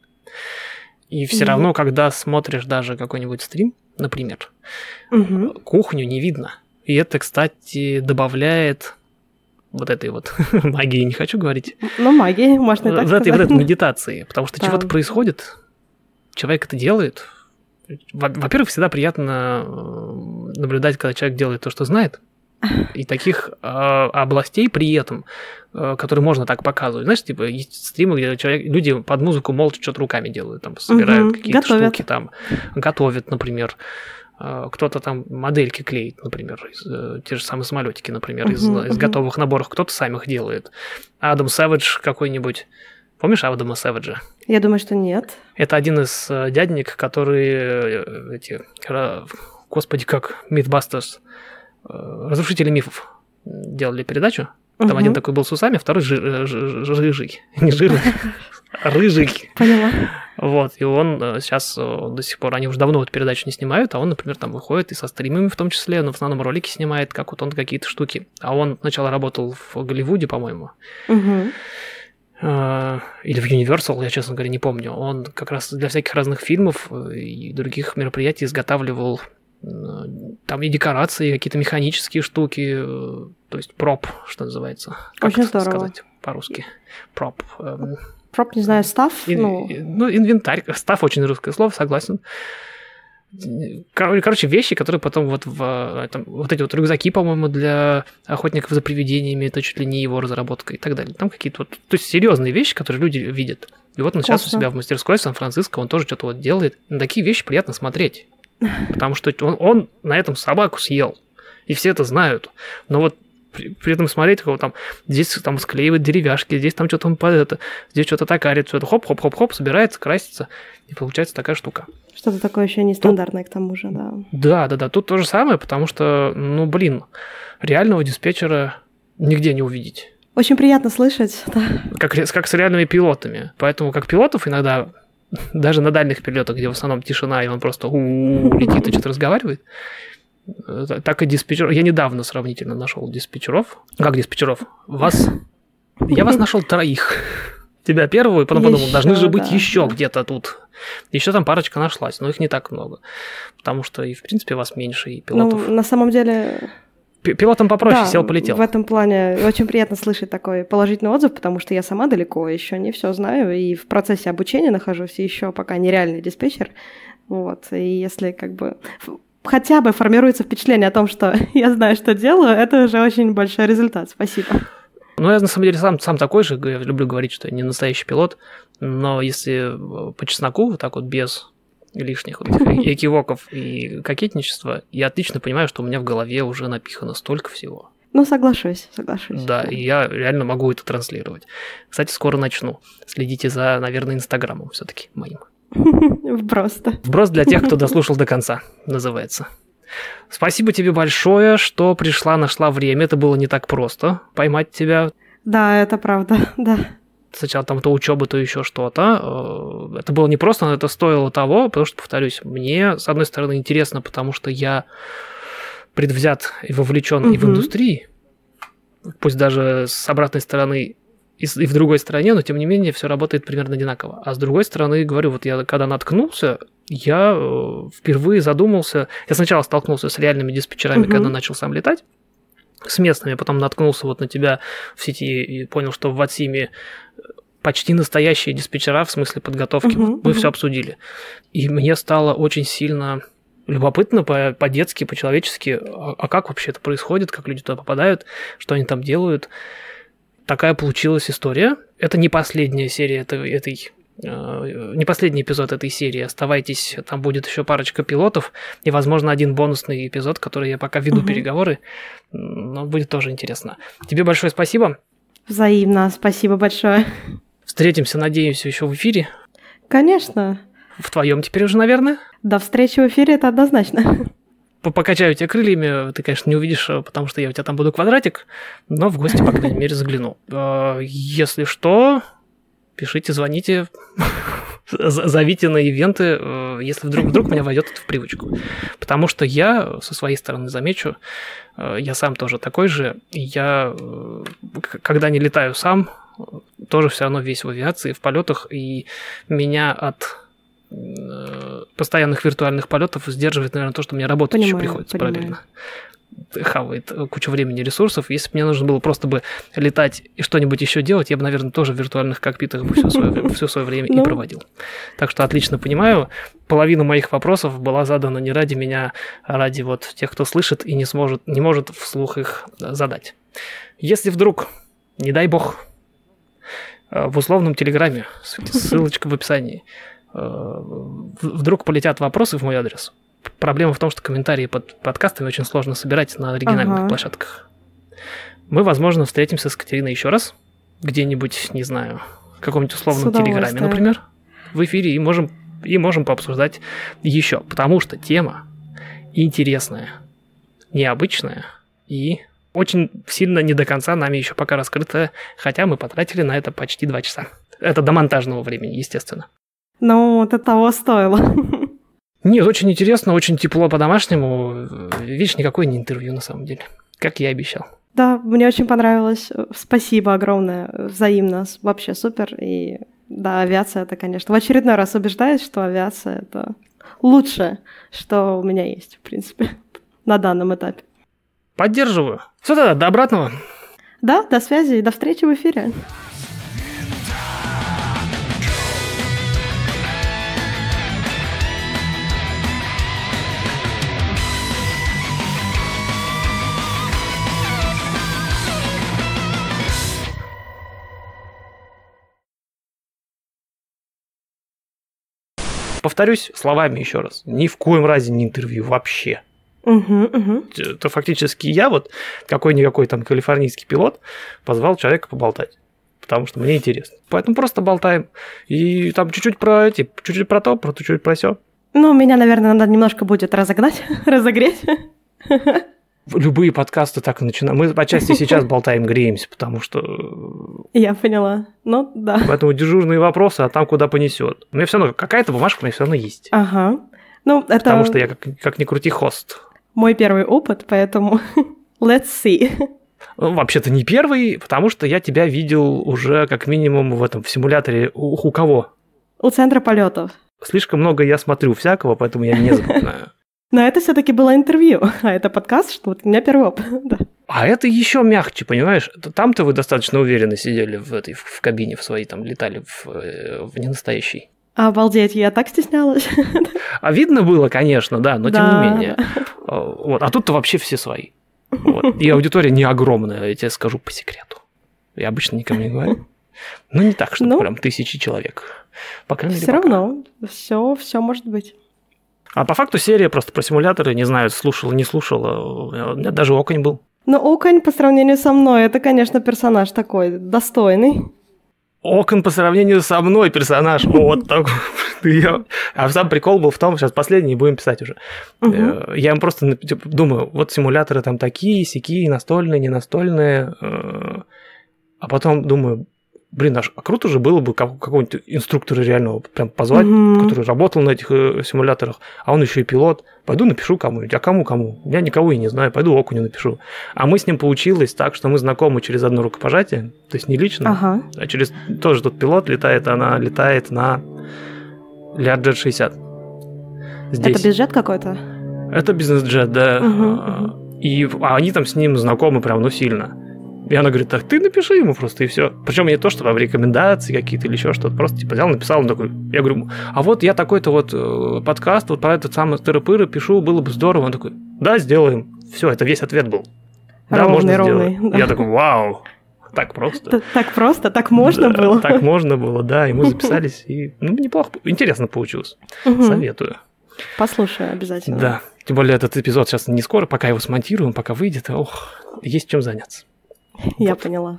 A: И все
B: Мгм.
A: равно, когда смотришь даже какой-нибудь стрим, например,
B: Мгм.
A: кухню не видно. И это, кстати, добавляет вот этой вот магии, не хочу говорить,
B: Ну, магии, можно и так
A: в этой, в
B: сказать.
A: этой медитации. Потому что
B: Да.
A: чего-то происходит, человек это делает. Во- Во-первых, всегда приятно э, наблюдать, когда человек делает то, что знает. И таких э, областей при этом, э, которые можно так показывать. Знаешь, типа, есть стримы, где человек, люди под музыку молча что-то руками делают, там, собирают
B: Мгм,
A: какие-то
B: готовят.
A: штуки, там, готовят, например. Э, Кто-то там модельки клеит, например, из, э, те же самые самолетики, например, из,
B: Мгм,
A: из готовых наборов. Кто-то сам их делает. Адам Сэвидж какой-нибудь. Помнишь Адама Сэвиджа?
B: Я думаю, что нет.
A: Это один из дяденек, которые э, эти, господи, как Mythbusters, разрушители мифов делали передачу. Там
B: Мгм.
A: один такой был с усами, второй жи- э, жи- жи- рыжий, не жирный, а рыжий.
B: Поняла.
A: Вот, и он сейчас до сих пор, они уже давно эту передачу не снимают, а он, например, там выходит и со стримами в том числе, но в основном ролики снимает, как вот он какие-то штуки. А он сначала работал в Голливуде, по-моему, э, или в Universal, я, честно говоря, не помню. Он как раз для всяких разных фильмов э, и других мероприятий изготавливал э, там и декорации, какие-то механические штуки, э, то есть проп, что называется. Как
B: Очень здорово.
A: сказать по-русски? Проп. эм,
B: Проп, не знаю, став?
A: Ин-
B: Ну,
A: и- ну, инвентарь. Став очень русское слово, согласен. Кор- Короче, вещи, которые потом вот в э, этом, вот эти вот рюкзаки, по-моему, для охотников за привидениями, это чуть ли не его разработка и так далее. Там какие-то вот, то есть серьезные вещи, которые люди видят. И вот он сейчас у
B: Классно.
A: себя в мастерской в Сан-Франциско, он тоже что-то вот делает. На такие вещи приятно смотреть. Потому что он, он на этом собаку съел. И все это знают. Но вот при, при этом смотреть, как он там здесь там склеивает деревяшки, здесь там что-то он под это, здесь что-то токарит, все это хоп-хоп-хоп-хоп, собирается, красится, и получается такая штука.
B: что-то такое еще нестандартное к тому же, да.
A: Да, да, да, тут то же самое, потому что, ну, блин, реального диспетчера нигде не увидеть.
B: Очень приятно слышать, да.
A: Как, как с реальными пилотами. Поэтому как пилотов иногда, даже на дальних перелетах, где в основном тишина, и он просто летит и что-то разговаривает, э, так и диспетчер. Я недавно сравнительно нашел диспетчеров. Как диспетчеров? Вас. Я вас нашел троих. Тебя первого, и потом подумал,
B: Ещё,
A: должны же быть
B: да,
A: еще
B: да.
A: где-то тут. Еще там парочка нашлась, но их не так много. Потому что и в принципе вас меньше, и пилотов.
B: Ну, на самом деле,
A: Пи- Пилотам попроще,
B: да,
A: сел, полетел.
B: в этом плане очень приятно слышать такой положительный отзыв, потому что я сама далеко еще не все знаю, и в процессе обучения нахожусь, и еще пока нереальный диспетчер. Вот, и если как бы хотя бы формируется впечатление о том, что я знаю, что делаю, это уже очень большой результат. Спасибо.
A: Ну, я на самом деле сам, сам такой же, я люблю говорить, что я не настоящий пилот, но если э, по чесноку, вот так вот без лишних экивоков и кокетничества, я отлично понимаю, что у меня в голове уже напихано столько всего.
B: Ну, соглашусь, соглашусь.
A: Да, и я реально могу это транслировать. Кстати, скоро начну. Следите за, наверное, инстаграмом все-таки моим.
B: Просто.
A: Вброс для тех, кто дослушал до конца, называется. Спасибо тебе большое, что пришла, нашла время. Это было не так просто поймать тебя.
B: Да, это правда, да.
A: Сначала там то учеба, то еще что-то. Э, Это было не просто, но это стоило того, потому что, повторюсь, мне, с одной стороны, интересно, потому что я предвзят и вовлечен и в индустрии, пусть даже с обратной стороны и, и в другой стороне, но тем не менее все работает примерно одинаково. А с другой стороны, говорю, вот я когда наткнулся, я э, впервые задумался, я сначала столкнулся с реальными диспетчерами,
B: Мгм.
A: когда начал сам летать, с местными, потом наткнулся вот на тебя в сети и понял, что в Ватсиме почти настоящие диспетчера в смысле подготовки.
B: Мгм,
A: Мы
B: мгм.
A: все обсудили. И мне стало очень сильно любопытно по- по-детски, по-человечески, а, а как вообще это происходит, как люди туда попадают, что они там делают. Такая получилась история. Это не последняя серия этой, этой э, не последний эпизод этой серии. Оставайтесь, там будет еще парочка пилотов и, возможно, один бонусный эпизод, который я пока веду
B: Мгм.
A: переговоры, но будет тоже интересно. Тебе большое спасибо.
B: Взаимно, спасибо большое.
A: Встретимся, надеюсь, еще в эфире.
B: Конечно.
A: В твоем теперь уже, наверное.
B: До встречи в эфире, это однозначно.
A: По- Покачаю тебя крыльями, ты, конечно, не увидишь, э, потому что я у тебя там буду квадратик, но в гости, по крайней мере, загляну. Э, Если что, пишите, звоните, зовите на ивенты, э, если вдруг, вдруг меня войдет это в привычку. Потому что я, со своей стороны, замечу, я сам тоже такой же, я, когда не летаю сам, тоже все равно весь в авиации, в полетах, и меня от э, постоянных виртуальных полетов сдерживает, наверное, то, что мне работать еще
B: Понимаю,
A: приходится
B: понимаю.
A: параллельно. Хавает э, кучу времени и ресурсов. Если бы мне нужно было просто бы летать и что-нибудь еще делать, я бы, наверное, тоже в виртуальных кокпитах бы все свое, все свое время и
B: Ну.
A: проводил. Так что отлично понимаю. Половина моих вопросов была задана не ради меня, а ради вот тех, кто слышит и не сможет, не может вслух их э, задать. Если вдруг, не дай бог, в условном телеграме, ссылочка в описании, э, вдруг полетят вопросы в мой адрес. Проблема в том, что комментарии под подкастами очень сложно собирать на оригинальных
B: Ага.
A: площадках. Мы, возможно, встретимся с Катериной еще раз, где-нибудь, не знаю, в каком-нибудь условном телеграме, например, в эфире, и можем, и можем пообсуждать еще, потому что тема интересная, необычная и очень сильно не до конца нами еще пока раскрытая, хотя мы потратили на это почти два часа. Это до монтажного времени, естественно.
B: Ну, это того стоило.
A: Нет, очень интересно, очень тепло по-домашнему. Видишь, никакое не интервью на самом деле, как я обещал.
B: Да, мне очень понравилось. Спасибо огромное. Взаимно. Вообще супер. И да, авиация это, конечно, в очередной раз убеждаюсь, что авиация это лучшее, что у меня есть, в принципе, на данном этапе.
A: Поддерживаю. Все тогда, до обратного.
B: Да, до связи и до встречи в эфире.
A: Повторюсь словами еще раз. Ни в коем разе не интервью вообще.
B: Угу, угу.
A: Это фактически я, вот какой-никакой там калифорнийский пилот, позвал человека поболтать. Потому что мне интересно. Поэтому просто болтаем. И там чуть-чуть про эти, чуть-чуть про то, про чуть-чуть про все.
B: Ну, меня, наверное, надо немножко будет разогнать, разогреть.
A: Любые подкасты так и начинают. Мы по части сейчас болтаем, греемся, потому что
B: Я поняла. Ну, да.
A: Поэтому дежурные вопросы, а там куда понесет. У меня все равно какая-то бумажка у меня все равно есть.
B: Ага. Ну, это
A: Потому что я как, как ни крути хост.
B: Мой первый опыт, поэтому let's see.
A: Ну, вообще-то не первый, потому что я тебя видел уже как минимум в этом в симуляторе у, у кого.
B: У центра полетов.
A: Слишком много я смотрю всякого, поэтому я не запоминаю.
B: Но это все-таки было интервью, а это подкаст, что вот у меня первый опыт. Да.
A: А это еще мягче, понимаешь? Там-то вы достаточно уверенно сидели в этой в кабине в своей, там летали в, э, в ненастоящей.
B: Обалдеть, я так стеснялась.
A: А видно было, конечно, да, но тем
B: Да,
A: не менее. А, Вот. А тут-то вообще все свои. Вот. И аудитория не огромная, я тебе скажу по секрету. Я обычно никому не говорю. Ну, не так, чтобы
B: Ну.
A: прям тысячи человек. По крайней мере,
B: Все
A: пока.
B: равно, все, все может быть.
A: А по факту серия просто про симуляторы, не знаю, слушала, не слушала. У меня даже оконь был.
B: Но Оконь по сравнению со мной, это, конечно, персонаж такой достойный.
A: Окон по сравнению со мной персонаж. Вот такой. А сам прикол был в том, сейчас последний будем писать уже. Э, Я им просто нап- типа, думаю, вот симуляторы там такие, сякие, настольные, не настольные. э, А потом думаю, блин, аж круто же было бы как- какого-нибудь инструктора реального прям позвать,
B: Мгм.
A: который работал на этих э, симуляторах, а он еще и пилот. Пойду напишу кому-нибудь. А кому кому? Я никого и не знаю. Пойду Окуню напишу. А мы с ним получилось так, что мы знакомы через одно рукопожатие, то есть не лично,
B: Ага.
A: а через тоже тут пилот летает, она летает на Learjet 60. Здесь.
B: Это бюджет какой-то?
A: Это бизнес-джет, да.
B: Мгм,
A: А, И а они там с ним знакомы прям, ну, сильно. И она говорит, так ты напиши ему просто, и все. Причем не то, что там рекомендации какие-то или еще что-то. Просто типа взял, написал, он такой. Я говорю, а вот я такой-то вот э, подкаст, вот про этот самый тыры пишу, было бы здорово. Он такой, да, сделаем. Все, это весь ответ был. Да,
B: Ровный,
A: можно
B: ровный,
A: сделать.
B: да.
A: Я такой, вау, так просто.
B: Так просто, так можно
A: Да,
B: было.
A: Так можно было, да. И мы записались, и ну, неплохо, интересно получилось. Советую.
B: Послушаю обязательно.
A: Да. Тем более этот эпизод сейчас не скоро, пока его смонтируем, пока выйдет. Ох, есть чем заняться.
B: Я
A: Вот.
B: поняла.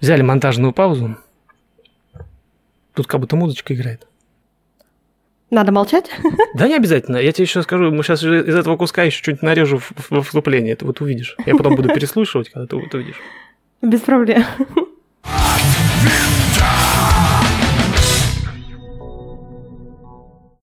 A: Взяли монтажную паузу. Тут как будто музычка играет.
B: Надо молчать?
A: Да не обязательно. Я тебе еще скажу, мы сейчас из этого куска еще что-нибудь нарежу в- во вступление. Ты вот увидишь. Я потом буду переслушивать, когда ты вот увидишь.
B: Без проблем.